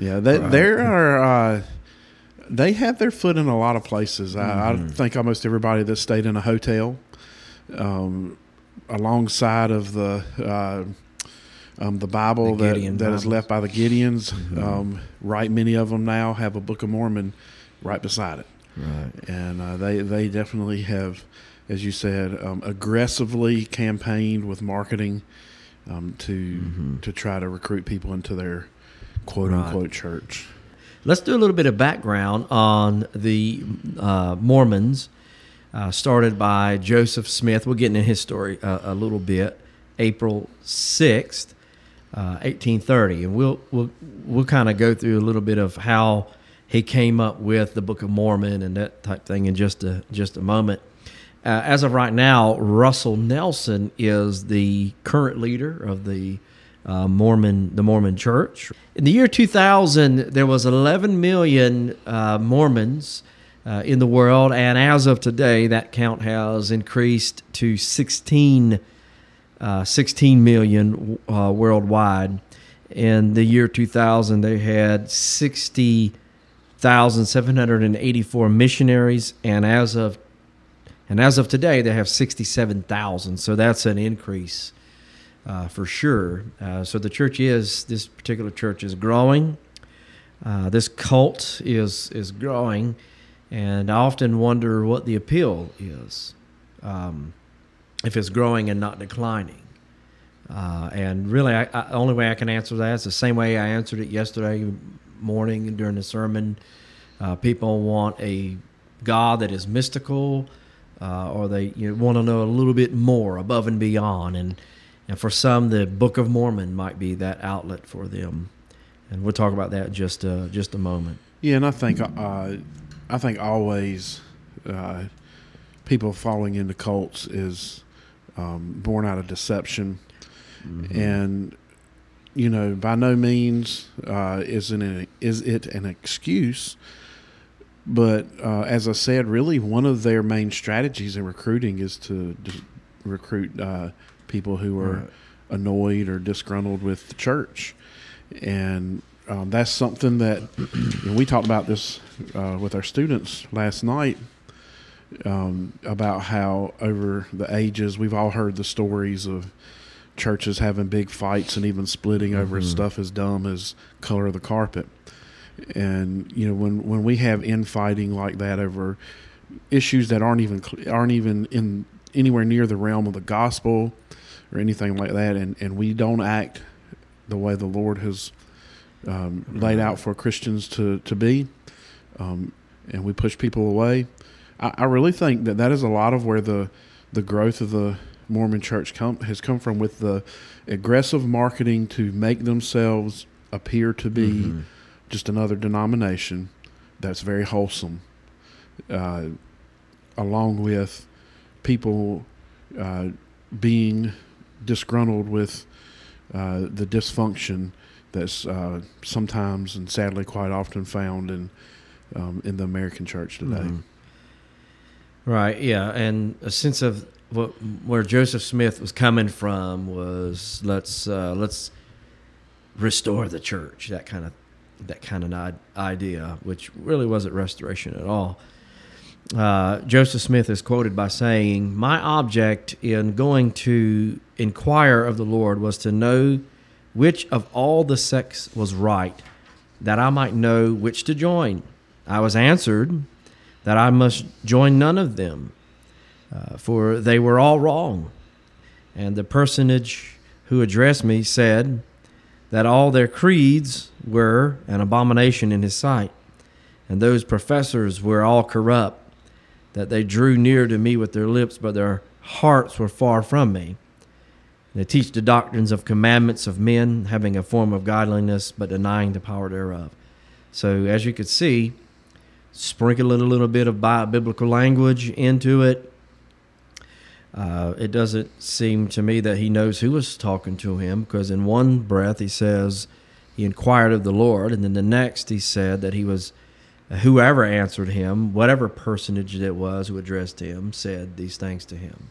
yeah, they, Right. there are. Uh, they have their foot in a lot of places. I, I Mhm. think almost everybody that stayed in a hotel, um, alongside of the uh, um, the Bible The that, that is left by the Gideons, Mhm. um, right? Many of them now have a Book of Mormon right beside it, right. and uh, they they definitely have, as you said, um, aggressively campaigned with marketing um, to Mhm. to try to recruit people into their quote Right. unquote church. Let's do a little bit of background on the uh, Mormons, uh, started by Joseph Smith. We'll get into his story uh, a little bit. April sixth, uh, eighteen thirty, and we'll we'll we'll kind of go through a little bit of how he came up with the Book of Mormon and that type thing in just a just a moment. Uh, as of right now, Russell Nelson is the current leader of the uh, Mormon, the Mormon Church. In the year 2000, there was 11 million uh, Mormons uh, in the world, and as of today, that count has increased to 16, uh, 16 million uh, worldwide. In the year 2000, they had 60,784 missionaries, and as of and as of today, they have 67,000. So that's an increase uh, for sure. Uh, so the church is this particular church is growing. Uh, this cult is is growing, and I often wonder what the appeal is, um, if it's growing and not declining. Uh, and really, the only way I can answer that is the same way I answered it yesterday morning during the sermon. Uh, people want a God that is mystical, uh, or they you know, want to know a little bit more above and beyond. And and for some, the Book of Mormon might be that outlet for them. And we'll talk about that in just uh, just a moment. Yeah, and I think uh, I think always uh, people falling into cults is um, born out of deception, mm-hmm. and you know by no means uh, is it is it an excuse. But uh, as I said, really one of their main strategies in recruiting is to, to recruit uh, people who are right. annoyed or disgruntled with the church, and um, that's something that we talked about this uh, with our students last night um, about how over the ages we've all heard the stories of churches having big fights and even splitting over mm-hmm. stuff as dumb as color of the carpet. And you know when when we have infighting like that over issues that aren't even aren't even in anywhere near the realm of the gospel or anything like that, and, and we don't act the way the Lord has um, laid out for Christians to, to be, um, and we push people away. I, I, really think that that is a lot of where the the growth of the Mormon Church come, has come from with the aggressive marketing to make themselves appear to be mm-hmm. just another denomination that's very wholesome, uh, along with people uh, being disgruntled with uh, the dysfunction that's uh, sometimes and sadly quite often found in um, in the American church today. Mm-hmm. Right. Yeah, and a sense of what where Joseph Smith was coming from was let's uh, let's restore the church. That kind of that kind of idea, which really wasn't restoration at all. Uh, Joseph Smith is quoted by saying, My object in going to inquire of the Lord was to know which of all the sects was right, that I might know which to join. I was answered that I must join none of them, uh, for they were all wrong. And the personage who addressed me said that all their creeds were an abomination in his sight, and those professors were all corrupt that they drew near to me with their lips, but their hearts were far from me. They teach the doctrines of commandments of men, having a form of godliness, but denying the power thereof. So, as you could see, sprinkling a little bit of biblical language into it. Uh, it doesn't seem to me that he knows who was talking to him, because in one breath he says he inquired of the Lord, and then the next he said that he was whoever answered him, whatever personage it was who addressed him, said these things to him.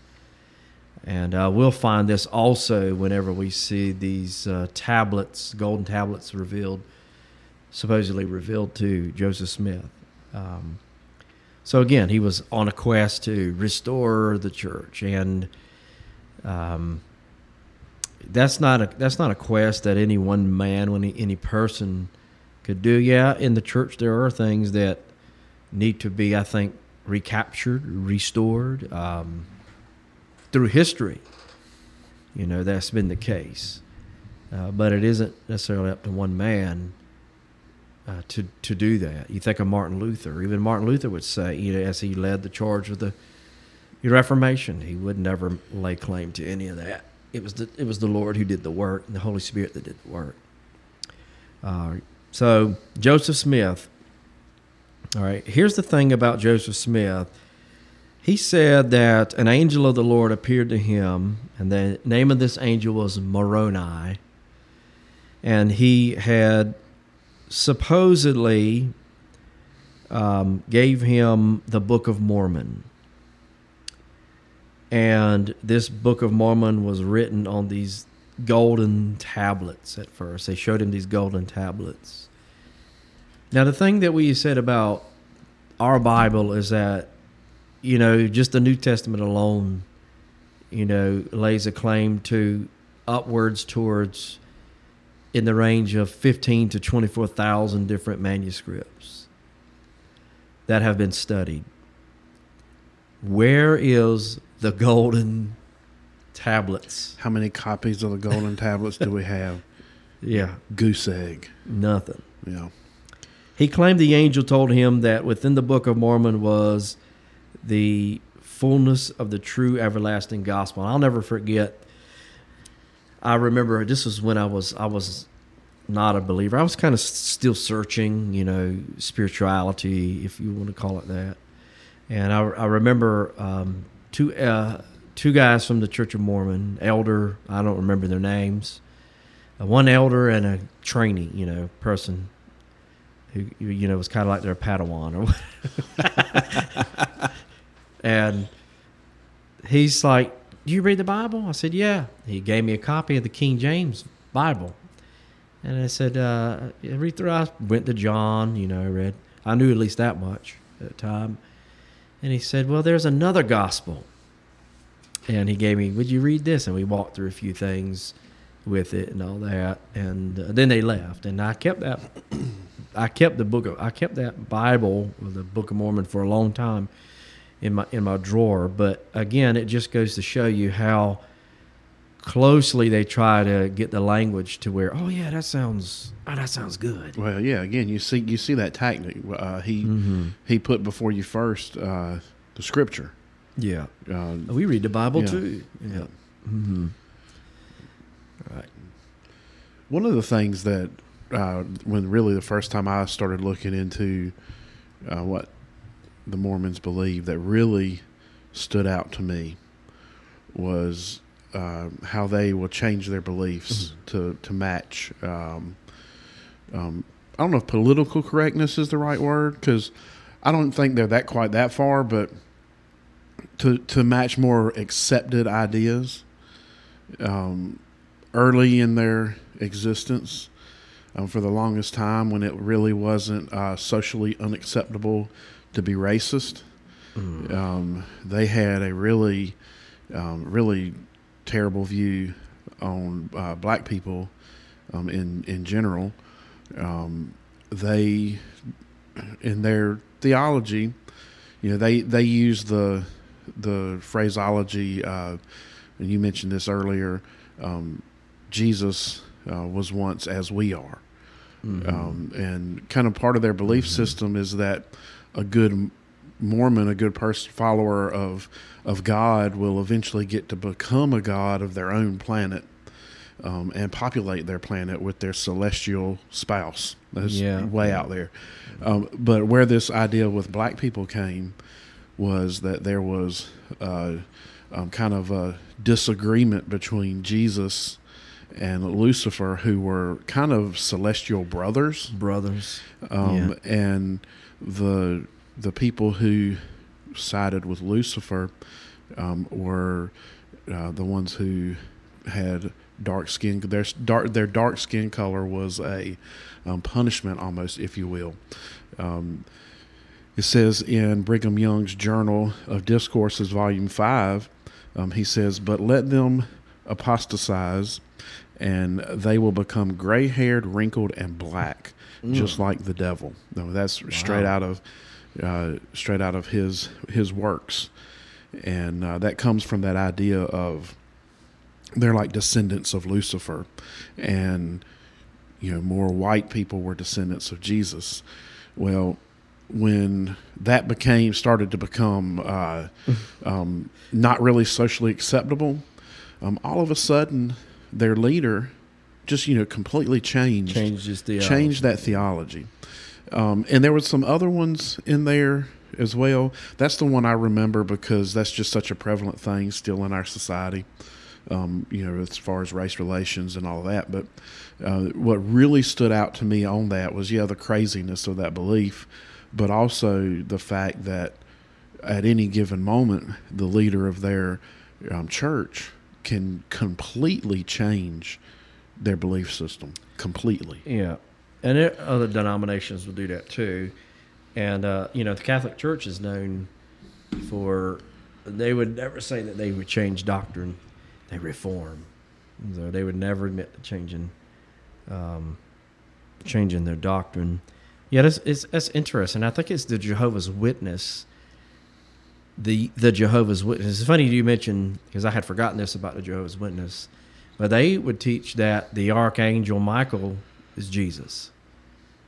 And uh, we'll find this also whenever we see these uh, tablets, golden tablets revealed, supposedly revealed to Joseph Smith. Um, so again, he was on a quest to restore the church, and um, that's not a that's not a quest that any one man, any any person could do. Yeah, in the church there are things that need to be, I think, recaptured, restored um, through history. You know, that's been the case. Uh, but it isn't necessarily up to one man uh, to to do that. You think of Martin Luther. Even Martin Luther would say, you know, as he led the charge of the Reformation, he would never lay claim to any of that. It was the it was the Lord who did the work, and the Holy Spirit that did the work. Uh, so, Joseph Smith. All right, here's the thing about Joseph Smith. He said that an angel of the Lord appeared to him, and the name of this angel was Moroni. And he had supposedly um, gave him the Book of Mormon. And this Book of Mormon was written on these golden tablets at first. They showed him these golden tablets. Now, the thing that we said about our Bible is that, you know, just the New Testament alone, you know, lays a claim to upwards towards in the range of 15 to 24,000 different manuscripts that have been studied. Where is the golden tablets? How many copies of the golden tablets do we have? Yeah, Goose egg. nothing. Yeah. He claimed the angel told him that within the Book of Mormon was the fullness of the true everlasting gospel. And I'll never forget. I remember this was when I was I was not a believer. I was kind of still searching, you know, spirituality, if you want to call it that. And I, I remember um, two uh, two guys from the Church of Mormon, elder. I don't remember their names. Uh, one elder and a trainee, you know, person who you know was kind of like their Padawan or and he's like, "Do you read the Bible?" I said, "Yeah." He gave me a copy of the King James Bible, and I said, uh, "Read through." I went to John, you know, read. I knew at least that much at the time, and he said, "Well, there's another gospel." And he gave me, "Would you read this?" And we walked through a few things with it and all that, and uh, then they left, and I kept that. I kept the book of I kept that Bible, the Book of Mormon, for a long time in my in my drawer. But again, it just goes to show you how closely they try to get the language to where, oh yeah, that sounds oh, that sounds good. Well, yeah. Again, you see, you see that tactic. Uh, he Mm-hmm. he put before you first uh, the scripture. Yeah, Uh, we read the Bible Yeah. too. Yeah. Mm-hmm. Right. One of the things that uh, when really the first time I started looking into uh, what the Mormons believe that really stood out to me was uh, how they will change their beliefs to to match. Um, um, I don't know if political correctness is the right word because I don't think they're that quite that far, but to to match more accepted ideas. Um, early in their existence, um, for the longest time, when it really wasn't uh, socially unacceptable to be racist, um, they had a really, um, really terrible view on uh, black people um, in in general. Um, they, in their theology, you know, they they use the the phraseology, uh, and you mentioned this earlier. Um, Jesus uh, was once as we are, um, and kind of part of their belief system is that a good Mormon, a good person follower of of God, will eventually get to become a god of their own planet. Um, and populate their planet with their celestial spouse. That's Yeah. way out there. Um, but where this idea with black people came was that there was uh, um, kind of a disagreement between Jesus and Lucifer, who were kind of celestial brothers Brothers. um, and the the people who sided with Lucifer um, were uh, the ones who had dark skin. Their dark their dark skin color was a um, punishment, almost, if you will. Um, it says in Brigham Young's Journal of Discourses, Volume Five, um, he says, "But let them apostatize." And they will become gray haired, wrinkled, and black, just like the devil. No, that's straight out of uh, straight out of his his works, and uh, that comes from that idea of they're like descendants of Lucifer, and you know more white people were descendants of Jesus. Well, when that became started to become uh, um, not really socially acceptable, um, all of a sudden their leader just you know completely changed Changes changed that theology. Um, and there was some other ones in there as well. That's the one I remember because that's just such a prevalent thing still in our society. Um, you know, as far as race relations and all that. But uh, what really stood out to me on that was, yeah, the craziness of that belief, but also the fact that at any given moment, the leader of their um, church can completely change their belief system completely. Yeah, and it, other denominations will do that too. And uh, you know, the Catholic Church is known for they would never say that they would change doctrine; they reform. So they would never admit to changing, um, changing their doctrine. Yeah, that's it's, that's interesting. I think it's the Jehovah's Witness. The the Jehovah's Witness. It's funny you mentioned because I had forgotten this about the Jehovah's Witness, but they would teach that the archangel Michael is Jesus.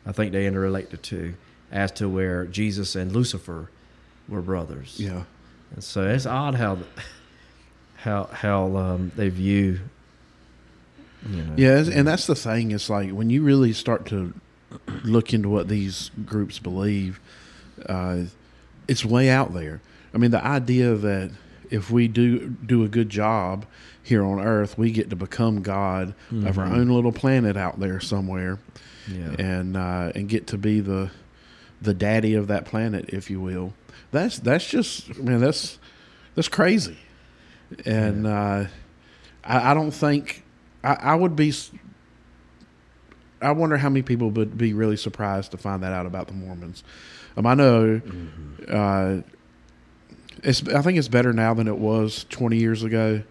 I think they interrelate the two as to where Jesus and Lucifer were brothers. Yeah. And so it's odd how how how um, they view. You know, Yeah, and that's the thing. It's like when you really start to look into what these groups believe, uh, it's way out there. I mean, the idea that if we do do a good job here on Earth, we get to become God of our Mhm. own little planet out there somewhere, yeah, and uh, and get to be the the daddy of that planet, if you will. That's that's just man, that's that's crazy, and uh, I, I don't think I, I would be. I wonder how many people would be really surprised to find that out about the Mormons. Um, I know. Uh, it's. I think it's better now than it was 20 years ago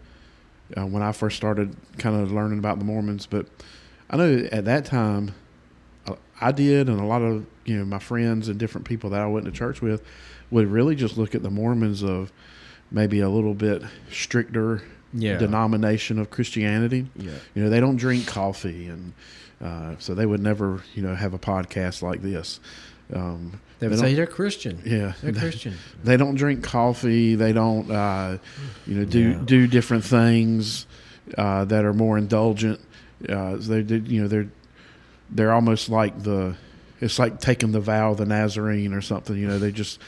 uh, when I first started kind of learning about the Mormons. But I know at that time, uh, I did, and a lot of you know my friends and different people that I went to church with would really just look at the Mormons of maybe a little bit stricter yeah, denomination of Christianity. yeah, You know, they don't drink coffee, and uh, so they would never, you know, have a podcast like this. Um, they would they say they're Christian. yeah, They're they, Christian. they don't drink coffee. They don't, uh, you know, do Yeah. do different things uh, that are more indulgent. Uh, they did, you know, they're they're almost like the, it's like taking the vow of the Nazarene or something. You know, they just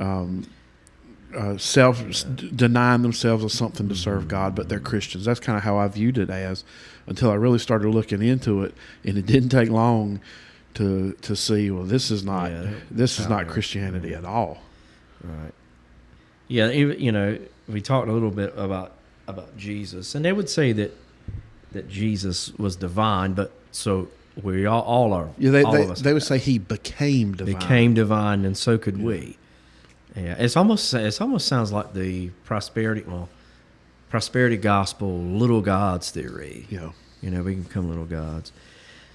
um, uh, self d- denying themselves of something to serve God, but they're Christians. That's kind of how I viewed it as until I really started looking into it, and it didn't take long to to see. Well, this is not Yeah, this is not. Christianity at all. Right. Yeah, even, you know, we talked a little bit about about Jesus, and they would say that that Jesus was divine, but so we all, all are. Yeah, they they, they would say he became divine. became divine, and so could we. Yeah, it's almost it's almost sounds like the prosperity well, prosperity gospel, little gods theory. Yeah. You know, we can become little gods.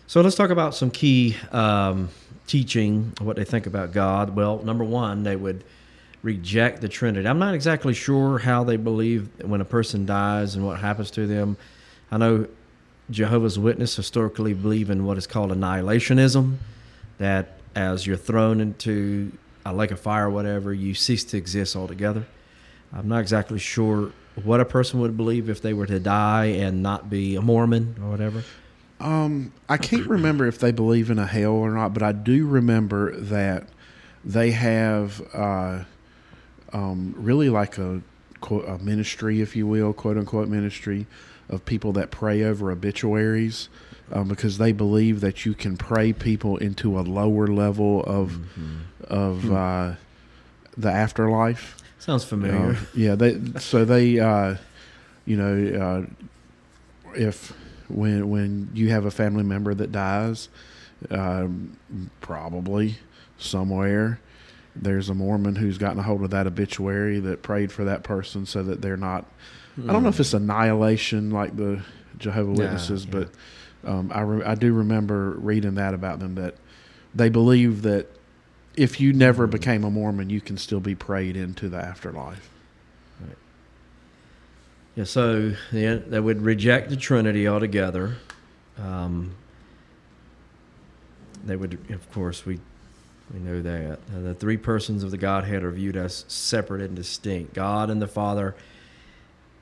So let's talk about some key um, teaching, what they think about God. Well, number one, they would reject the Trinity. I'm not exactly sure how they believe when a person dies and what happens to them. I know Jehovah's Witness historically believe in what is called annihilationism, that as you're thrown into a lake of fire or whatever, you cease to exist altogether. I'm not exactly sure what a person would believe if they were to die and not be a Mormon or whatever. Um, I can't remember if they believe in a hell or not, but I do remember that they have uh, um, really like a, a ministry, if you will, quote unquote ministry of people that pray over obituaries. Um, because they believe that you can pray people into a lower level of of uh, the afterlife. Sounds familiar. Uh, yeah, they so they uh, you know uh, if when when you have a family member that dies, um, probably somewhere there's a Mormon who's gotten a hold of that obituary that prayed for that person so that they're not. I don't know if it's annihilation like the Jehovah Yeah, Witnesses, yeah. but um, I re- I do remember reading that about them that they believe that if you never became a Mormon, you can still be prayed into the afterlife. Yeah, so yeah, they would reject the Trinity altogether. Um, they would, of course, we we know that Uh, the three persons of the Godhead are viewed as separate and distinct. God and the Father,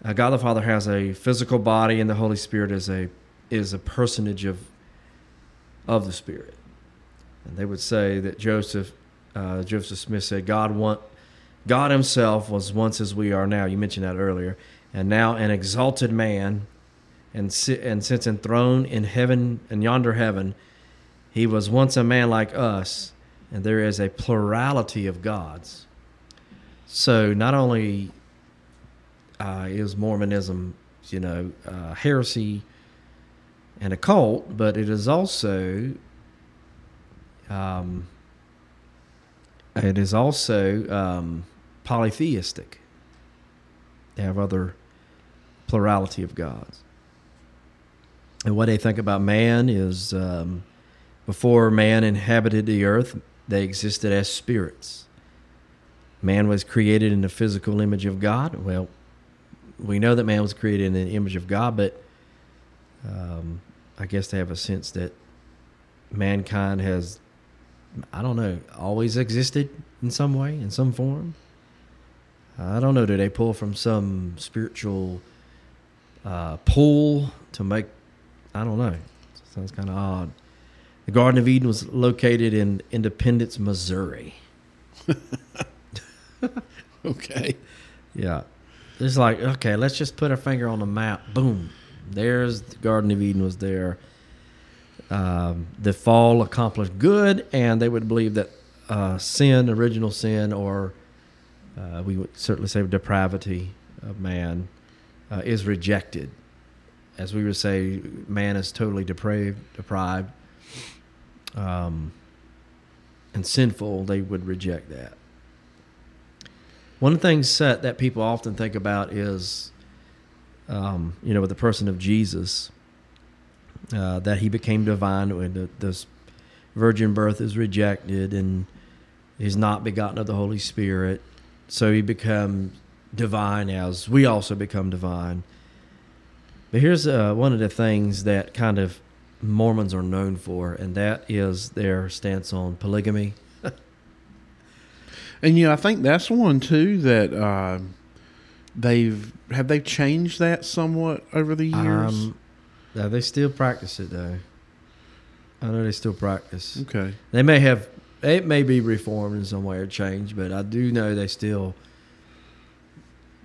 uh, God the Father has a physical body, and the Holy Spirit is a is a personage of of the Spirit. And they would say that Joseph uh, Joseph Smith said God want God Himself was once as we are now. You mentioned that earlier, and now an exalted man, and si- and sits enthroned in heaven and yonder heaven. He was once a man like us, and there is a plurality of gods. So not only uh, is Mormonism, you know, uh, heresy and a cult, but it is also um, it is also um, polytheistic. They have other plurality of gods. And what they think about man is um, before man inhabited the earth, they existed as spirits. Man was created in the physical image of God. Well, we know that man was created in the image of God, but um, I guess they have a sense that mankind has, I don't know, always existed in some way, in some form. I don't know. Do they pull from some spiritual uh, pull to make? I don't know. Sounds kind of odd. The Garden of Eden was located in Independence, Missouri. Okay. Yeah. It's like, okay, let's just put our finger on the map. Boom. There's the Garden of Eden was there. Um, the fall accomplished good, and they would believe that uh, sin, original sin, or uh, we would certainly say depravity of man, uh, is rejected. As we would say, man is totally depraved, deprived, um, and sinful. They would reject that. One of the things that, that people often think about is, um, you know, with the person of Jesus, uh, that he became divine when the, this virgin birth is rejected and he's not begotten of the Holy Spirit. So he become divine as we also become divine. But here's uh, one of the things that kind of Mormons are known for, and that is their stance on polygamy. And you know, I think that's one too that uh, they've have they changed that somewhat over the years. Um, yeah, they still practice it though. I know they still practice. okay. They may have it may be reformed in some way or changed, but I do know they still.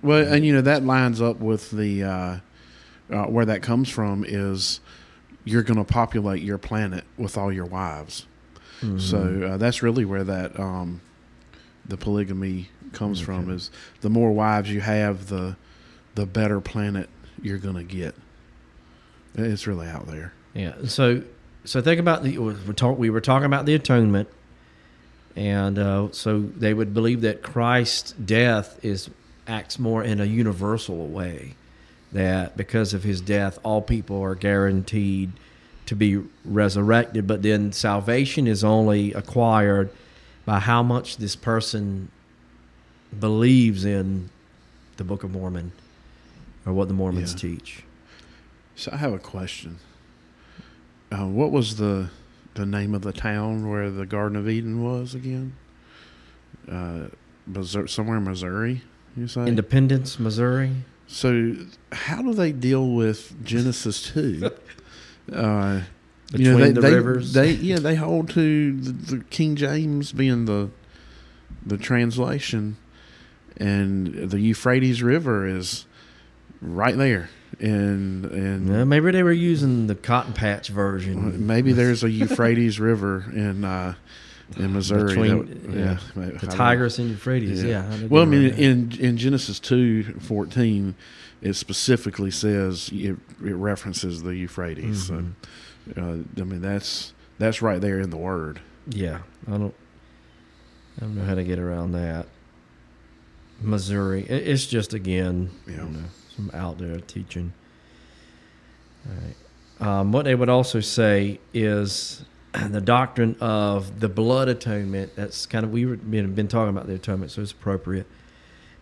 Well, and you know that lines up with the uh, uh, where that comes from is you're going to populate your planet with all your wives. Mm-hmm. So uh, that's really where that um, the polygamy comes from is the more wives you have, the the better planet you're going to get. It's really out there. Yeah. So so think about the we talk we were talking about the atonement, and uh, so they would believe that Christ's death is acts more in a universal way, that because of his death, all people are guaranteed to be resurrected. But then salvation is only acquired by how much this person believes in the Book of Mormon or what the Mormons Yeah. teach. So I have a question. Uh, what was the the name of the town where the Garden of Eden was again? Uh, somewhere in Missouri, you say? Independence, Missouri. so how do they deal with Genesis two? uh, Between you know, they, the they, rivers. They yeah, they hold to the, the King James being the the translation, and the Euphrates River is right there, and and Yeah, maybe they were using the Cotton Patch version. maybe there's a Euphrates River in uh, in Missouri. Between- that- yeah, I the. Tigris and Euphrates. Yeah. Yeah. Well, I mean, there. in in Genesis two fourteen, it specifically says it, it references the Euphrates. Mhm. So, uh, I mean, that's that's right there in the word. yeah, I don't, I don't know how to get around that. Missouri. It's just again, Yeah. you know, some out there teaching. Right. Um, what they would also say is the doctrine of the blood atonement. That's kind of we've been, been talking about the atonement, so it's appropriate.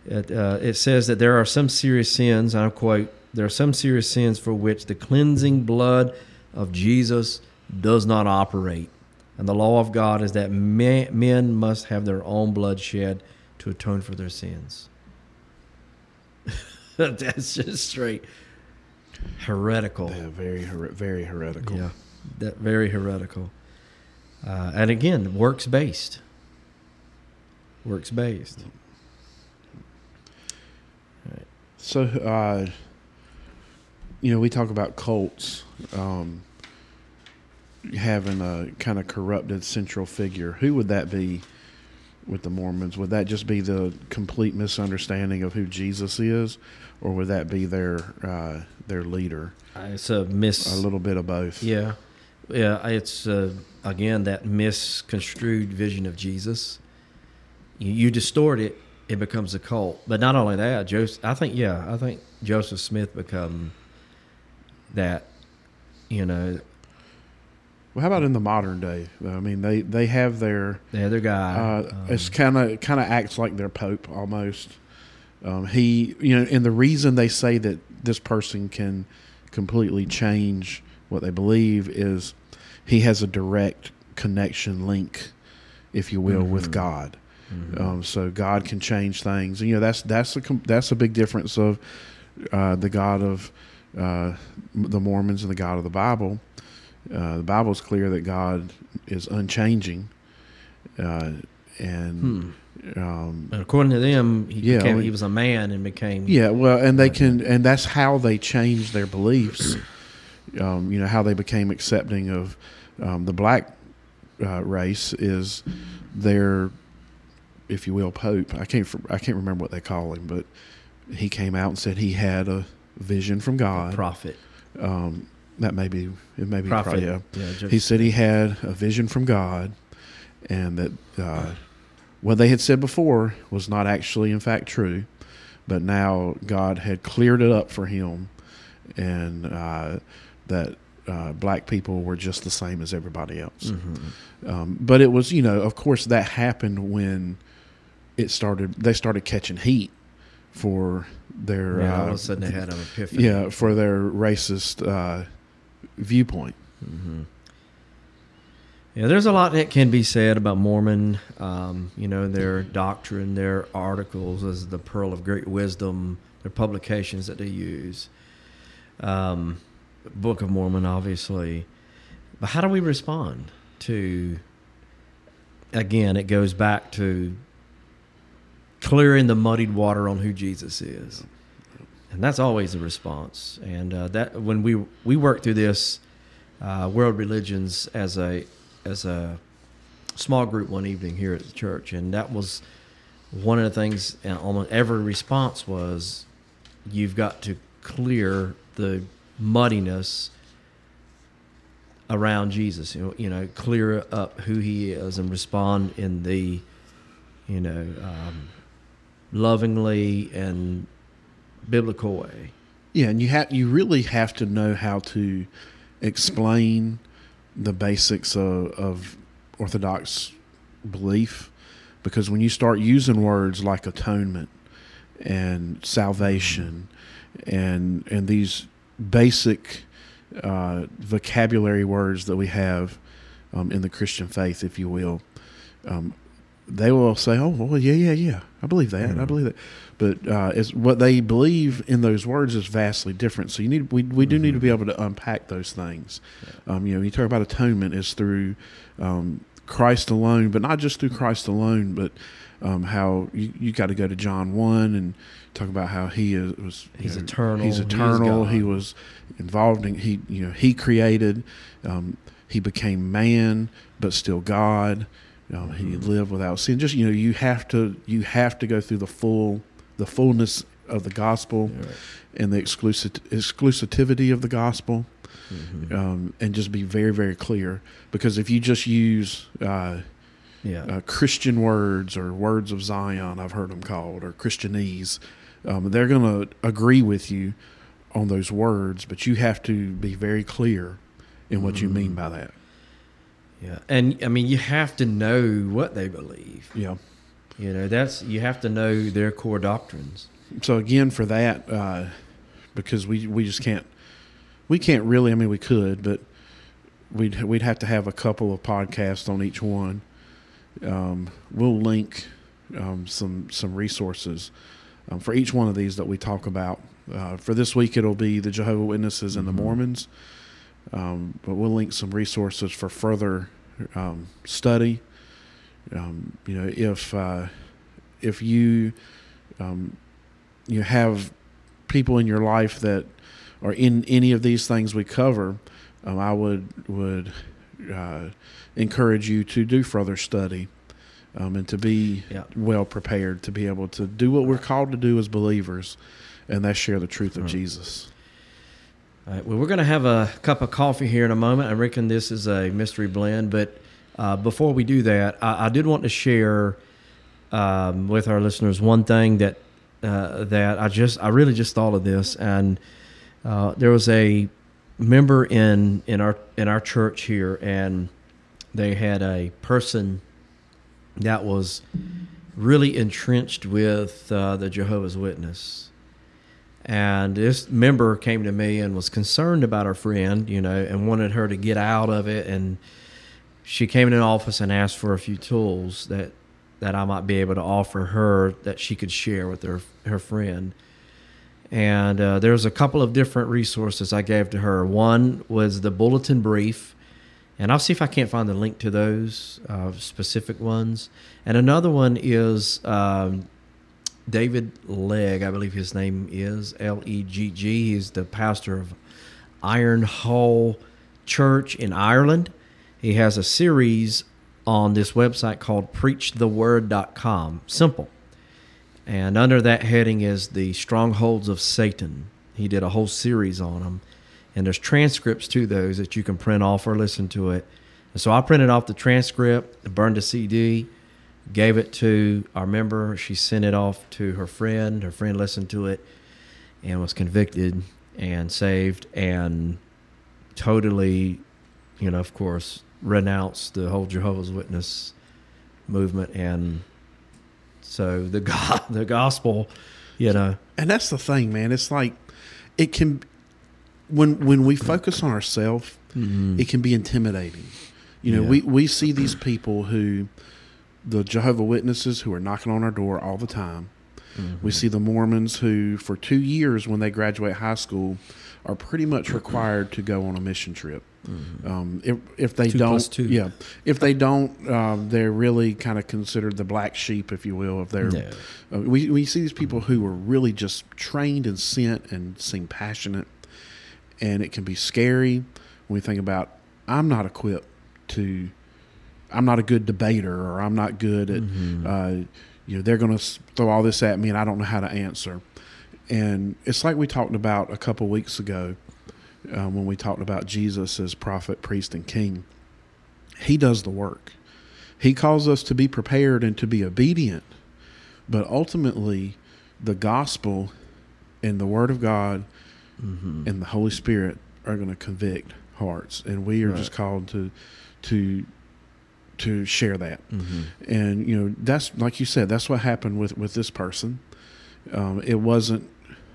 It, uh, it says that there are some serious sins. I quote: "There are some serious sins for which the cleansing blood of Jesus does not operate, and the law of God is that men must have their own blood shed to atone for their sins." That's just straight heretical. Yeah, very her- very heretical. Yeah, that very heretical. Uh, and again, works based. Works based. So, uh, you know, we talk about cults um, having a kind of corrupted central figure. Who would that be with the Mormons? Would that just be the complete misunderstanding of who Jesus is, or would that be their uh, their leader? Uh, It's a miss. A little bit of both. Yeah, yeah. It's uh, again that misconstrued vision of Jesus. You, you distort it, it becomes a cult. But not only that, Joseph. I think yeah, I think Joseph Smith become that you know, Well, how about in the modern day? I mean, they they have their the other guy. Uh, um, it's kind of kind of acts like their pope almost. Um, he, you know, and the reason they say that this person can completely change what they believe is he has a direct connection link, if you will, with Mhm. God. mhm. Um, so God can change things. And, you know, that's that's a that's a big difference of uh, the God of uh, the Mormons and the God of the Bible. Uh, the Bible is clear that God is unchanging, uh, and Hmm. um, And according to them, he Yeah, became, he was a man and became yeah, well, and they can, and that's how they change their beliefs. Um, you know how they became accepting of um, the black uh, race is their, if you will, Pope. I can't, I can't remember what they call him, but he came out and said he had a vision from God. prophet. Um, that may be, it may be, Prophet. pro- yeah. Yeah, just- He said he had a vision from God, and that uh, what they had said before was not actually, in fact, true. But now God had cleared it up for him, and uh, that uh, black people were just the same as everybody else. Mhm. Um, but it was, you know, of course, that happened when it started. They started catching heat for their Yeah, all uh, of a sudden they had an epiphany. yeah for their racist uh, viewpoint. hmm Yeah, there's a lot that can be said about Mormon. Um, you know, their doctrine, their articles as the pearl of great wisdom, their publications that they use. Um, Book of Mormon, obviously. But how do we respond to? Again, it goes back to clearing the muddied water on who Jesus is, and that's always the response. And uh, that when we we work through this uh, world religions as a as a small group one evening here at the church, and that was one of the things. And almost every response was, "You've got to clear the muddiness around Jesus. You know, you know, clear up who He is, and respond in the, you know, um, lovingly and biblical way." Yeah, and you have you really have to know how to explain the basics of, of Orthodox belief, because when you start using words like atonement and salvation, and and these basic uh, vocabulary words that we have um, in the Christian faith, if you will, um, they will say, "Oh, well, yeah, yeah, yeah, I believe that. I Mhm. believe that." But uh, it's, what they believe in those words is vastly different. So you need we we do need to be able to unpack those things. Um, you know, when you talk about atonement is through um, Christ alone, but not just through Christ alone, but um, how you, you got to go to John one and talk about how he is was He's know, eternal. He's He eternal. He, God. was involved in he you know he created. Um, he became man, but still God. Um, He Mhm. lived without sin. Just you know, you have to you have to go through the full the fullness of the gospel and the exclusive exclusivity of the gospel, Mhm. um, and just be very very clear. Because if you just use uh, yeah. uh, Christian words or words of Zion, I've heard them called, or Christianese, um, they're going to agree with you on those words, but you have to be very clear in what you mean Mhm. by that. Yeah, and I mean, you have to know what they believe. Yeah. You know, that's you have to know their core doctrines. So again, for that, uh, because we we just can't, we can't really. I mean, we could, but we'd we'd have to have a couple of podcasts on each one. Um, we'll link um, some some resources um, for each one of these that we talk about. Uh, for this week, it'll be the Jehovah Witnesses and Mhm. the Mormons, um, but we'll link some resources for further um, study. Um, you know, if uh, if you um, you have people in your life that are in any of these things we cover, um, I would would uh, encourage you to do further study um, and to be Yeah. well prepared to be able to do what we're called to do as believers, and that's share the truth of Right. Jesus. All right. Well, we're going to have a cup of coffee here in a moment. I reckon this is a mystery blend, but uh, before we do that, I, I did want to share um, with our listeners one thing that uh, that I just I really just thought of this, and uh, there was a member in in our in our church here, and they had a person that was really entrenched with uh, the Jehovah's Witness. And this member came to me and was concerned about her friend, you know, and wanted her to get out of it. And she came in an office and asked for a few tools that that I might be able to offer her that she could share with her her friend. And uh, there's a couple of different resources I gave to her. One was the bulletin brief, and I'll see if I can't find the link to those uh, specific ones. And another one is um, David Legg, I believe his name is L E G G. He's the pastor of Iron Hall Church in Ireland. He has a series on this website called preachtheword.com. Simple. And under that heading is the strongholds of Satan. He did a whole series on them. And there's transcripts to those that you can print off or listen to it. So I printed off the transcript, burned a CD, gave it to our member. She sent it off to her friend. Her friend listened to it and was convicted and saved and totally, you know, of course, renounced the whole Jehovah's Witness movement and so the God, the gospel, you know. And that's the thing, man. It's like it can when when we focus on ourselves, Mm-hmm. it can be intimidating. You know, Yeah. we we see these people who the Jehovah Witnesses who are knocking on our door all the time. Mm-hmm. We see the Mormons who, for two years when they graduate high school, are pretty much required to go on a mission trip. Um, if if they Mm-hmm. Two don't, plus two. yeah, if they don't, um, they're really kind of considered the black sheep, if you will. If they're, Yeah. uh, we we see these people who are really just trained and sent and seem passionate, and it can be scary when we think about I'm not equipped to, I'm not a good debater, or I'm not good at, uh, you know, they're going to throw all this at me, and I don't know how to answer. And it's like we talked about a couple weeks ago uh, when we talked about Jesus as prophet, priest, and king. He does the work. He calls us to be prepared and to be obedient. But ultimately, the gospel and the word of God and the Holy Spirit are going to convict hearts, and we are just called to to to share that. And you know, that's like you said, that's what happened with with this person. Um, it wasn't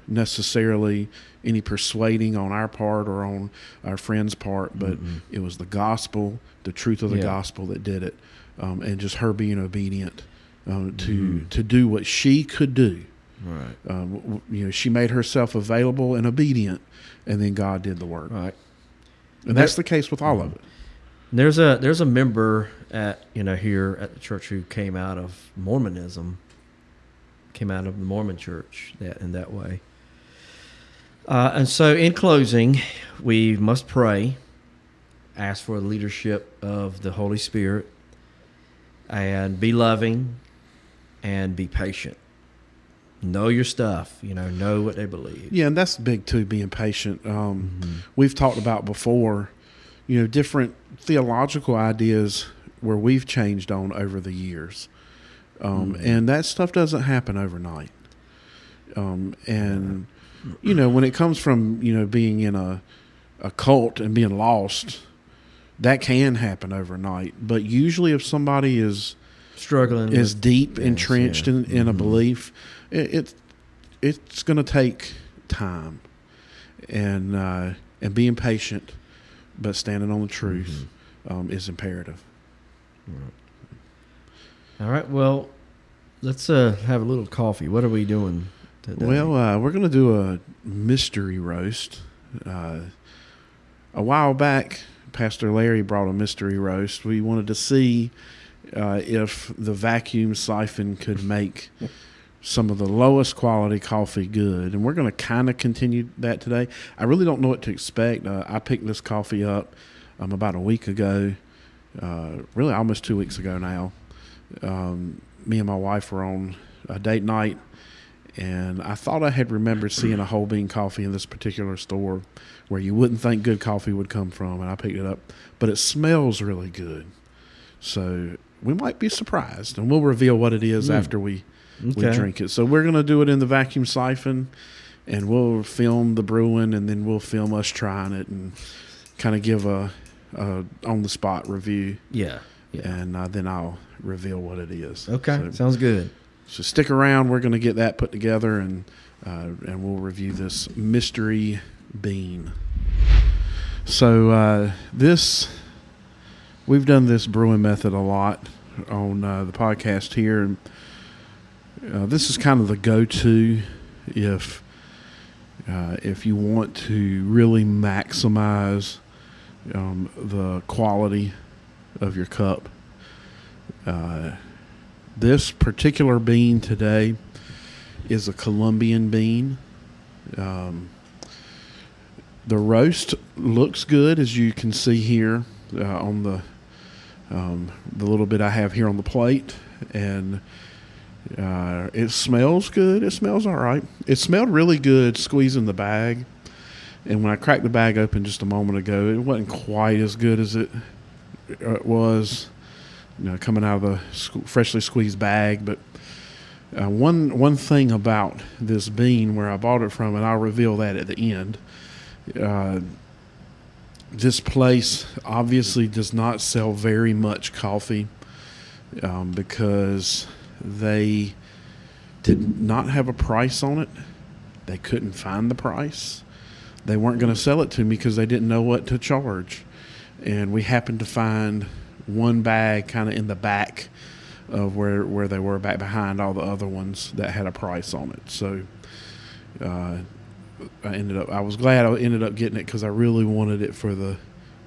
necessarily any persuading on our part or on our friend's part, but it was the gospel, the truth of the Yeah. gospel that did it, um, and just her being obedient um, to to do what she could do. Right. Um, you know, she made herself available and obedient, and then God did the work. Right. And that's the case with all of it. There's a there's a member at you know here at the church who came out of Mormonism, came out of the Mormon church that in that way. Uh, and so, in closing, we must pray, ask for the leadership of the Holy Spirit, and be loving, and be patient. Know your stuff. You know, know what they believe. Yeah, and that's big too. Being patient. Um, Mm-hmm. We've talked about before, you know, different theological ideas where we've changed on over the years, um, Mm-hmm. and that stuff doesn't happen overnight. Um, and you know, when it comes from you know being in a a cult and being lost, that can happen overnight. But usually, if somebody is Struggling is with- deep Yes, entrenched yeah. in, in a Mhm. belief, it, it it's going to take time, and uh, and being patient, but standing on the truth Mm-hmm. um, is imperative. All right. Well, let's uh, have a little coffee. What are we doing today? Well, uh, we're going to do a mystery roast. Uh, a while back, Pastor Larry brought a mystery roast. We wanted to see uh, if the vacuum siphon could make some of the lowest quality coffee good. And we're going to kind of continue that today. I really don't know what to expect. Uh, I picked this coffee up um, about a week ago, uh, really almost two weeks ago now. Um, me and my wife were on a date night and I thought I had remembered seeing a whole bean coffee in this particular store where you wouldn't think good coffee would come from, and I picked it up. But it smells really good, so we might be surprised, and we'll reveal what it is Mm. after we we drink it. So we're gonna do it in the vacuum siphon, and we'll film the brewing, and then we'll film us trying it, and kind of give a, a on the spot review, Yeah. Yeah. and uh, then I'll reveal what it is. Okay. So, Sounds good. so stick around. We're going to get that put together, and uh, and we'll review this mystery bean. So uh, this we've done this brewing method a lot on uh, the podcast here, and uh, this is kind of the go-to if uh, if you want to really maximize um, the quality of your cup. Uh, this particular bean today is a Colombian bean. Um, the roast looks good, as you can see here uh, on the um, the little bit I have here on the plate, and uh, it smells good. It smells all right. It smelled really good squeezing the bag, and when I cracked the bag open just a moment ago, it wasn't quite as good as it uh, was, you know, coming out of the freshly squeezed bag. But uh, one one thing about this bean, where I bought it from, and I'll reveal that at the end. Uh, this place obviously does not sell very much coffee um, because they did not have a price on it. They couldn't find the price. They weren't going to sell it to me because they didn't know what to charge. And we happened to find one bag kind of in the back of where, where they were back behind all the other ones that had a price on it. So uh, I ended up. I was glad I ended up getting it because I really wanted it for the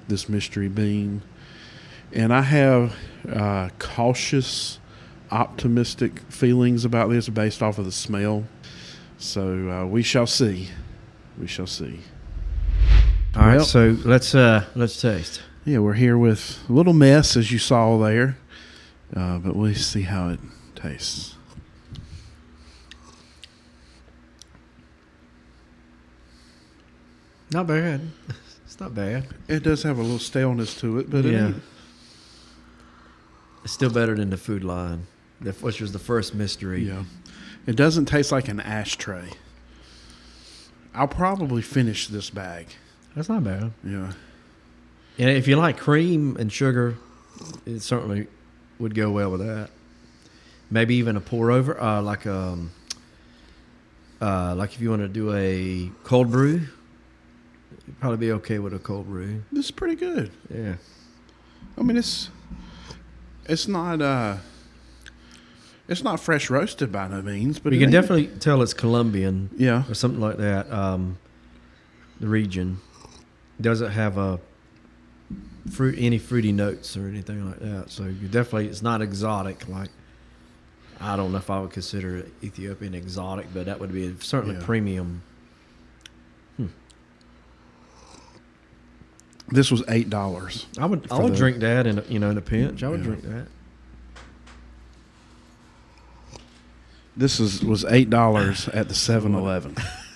this mystery bean, and I have uh, cautious, optimistic feelings about this based off of the smell. So uh, we shall see. We shall see. All right. Well- So let's uh let's taste. Yeah, we're here with a little mess as you saw there, uh, but we'll see how it tastes. Not bad. It's not bad. It does have a little staleness to it, but Yeah. ain't- It's still better than the food line, the- which was the first mystery. Yeah. It doesn't taste like an ashtray. I'll probably finish this bag. That's not bad. Yeah. And if you like cream and sugar, it certainly would go well with that. Maybe even a pour over, uh, like um, uh, like if you want to do a cold brew, it'd probably be okay with a cold brew. This is pretty good. Yeah. I mean it's it's not uh it's not fresh roasted by no means, but you can ain't- definitely tell it's Colombian Yeah. or something like that. Um, the region doesn't have a fruit, any fruity notes or anything like that. So you definitely, it's not exotic. Like I don't know if I would consider Ethiopian exotic, but that would be certainly Yeah. premium. This was eight dollars. I would, I would the- drink that in a, you know in a pinch. I would Yeah. drink that. This is was eight dollars at the 7-Eleven.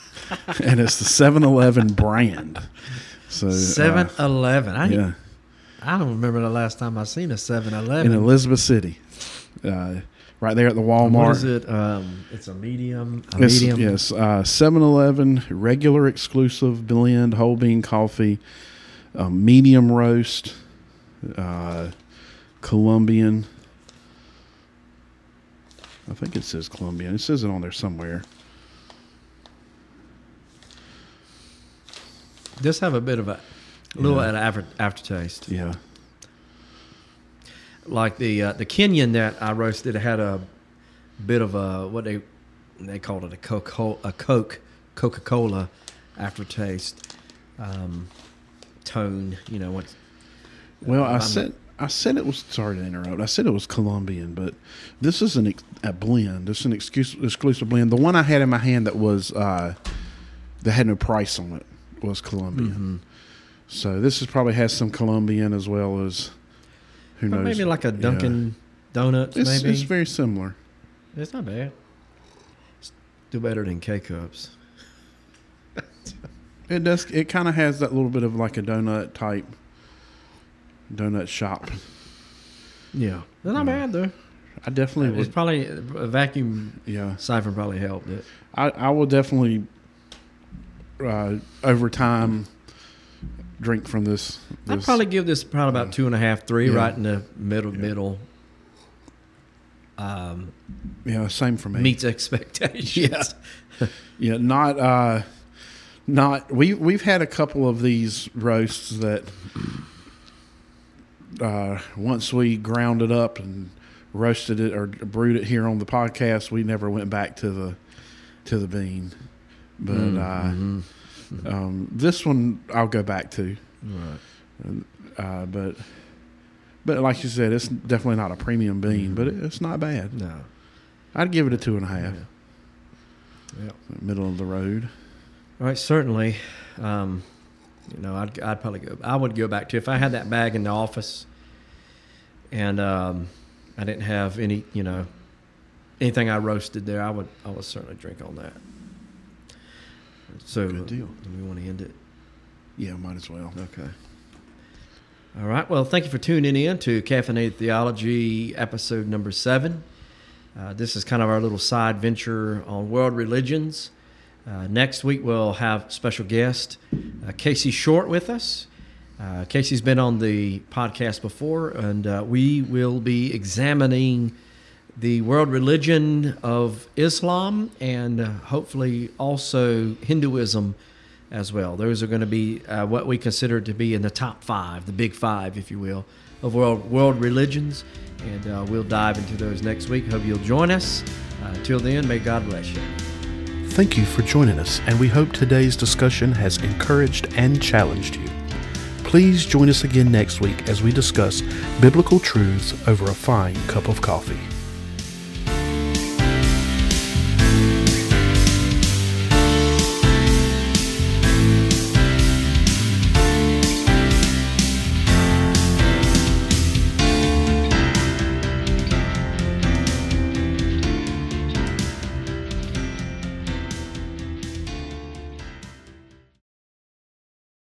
and it's the 7-Eleven brand. So uh, Seven Eleven. I yeah. I don't remember the last time I seen a 7 Eleven. In Elizabeth City. Uh, right there at the Walmart. What is it? Um, it's a medium. A It's- medium. Yes, uh, 7-Eleven regular exclusive blend whole bean coffee, um, medium roast, uh, Colombian. I think it says Colombian. It says it on there somewhere. Does have a bit of a little Yeah. after, aftertaste. Yeah, Like the uh, the Kenyan that I roasted had a bit of a what they they called it a coke a coke Coca Cola aftertaste um, tone. You know what? Well, I said I said it was sorry to interrupt. I said it was Colombian, but this is an a blend. It's an excuse, exclusive blend. The one I had in my hand that was uh, that had no price on it was Colombian. Mhm. So this is probably has some Colombian as well as who But knows. maybe like a Dunkin' Donuts. It's, maybe it's very similar. It's not bad. It's do better than K cups. It does. It kind of has that little bit of like a donut type donut shop. Yeah, they're not bad though. I definitely It's would. probably a vacuum Yeah, siphon probably helped it. I, I will definitely uh, over time drink from this. I'd this- probably give this probably about two and a half, three, Yeah. right in the middle, Yeah. middle. Um, yeah, same for me. meets expectations. Yeah. Yeah, not uh, not we we've had a couple of these roasts that uh, once we ground it up and roasted it or brewed it here on the podcast, we never went back to the to the bean. But Mhm. uh, um, this one I'll go back to. Right. Uh, but but like you said, it's definitely not a premium bean, but it, it's not bad. No. I'd give it a two and a half, Yeah. Yeah. middle of the road. All right, certainly. Um, you know, I'd, I'd probably go. I would go back to if I had that bag in the office, and um, I didn't have any, you know, anything I roasted there. I would, I would certainly drink on that. So, Good deal. Do we want to end it? Yeah, might as well. Okay. All right. Well, thank you for tuning in to Caffeinated Theology, episode number seven. Uh, this is kind of our little side venture on world religions. Uh, next week, we'll have special guest uh, Casey Short with us. Uh, Casey's been on the podcast before, and uh, we will be examining the world religion of Islam and uh, hopefully also Hinduism as well. Those are going to be uh, what we consider to be in the top five, the big five, if you will, of world world religions. And we'll dive into those next week. Hope you'll join us. Till then, may God bless you. Thank you for joining us, and we hope today's discussion has encouraged and challenged you. Please join us again next week as we discuss biblical truths over a fine cup of coffee.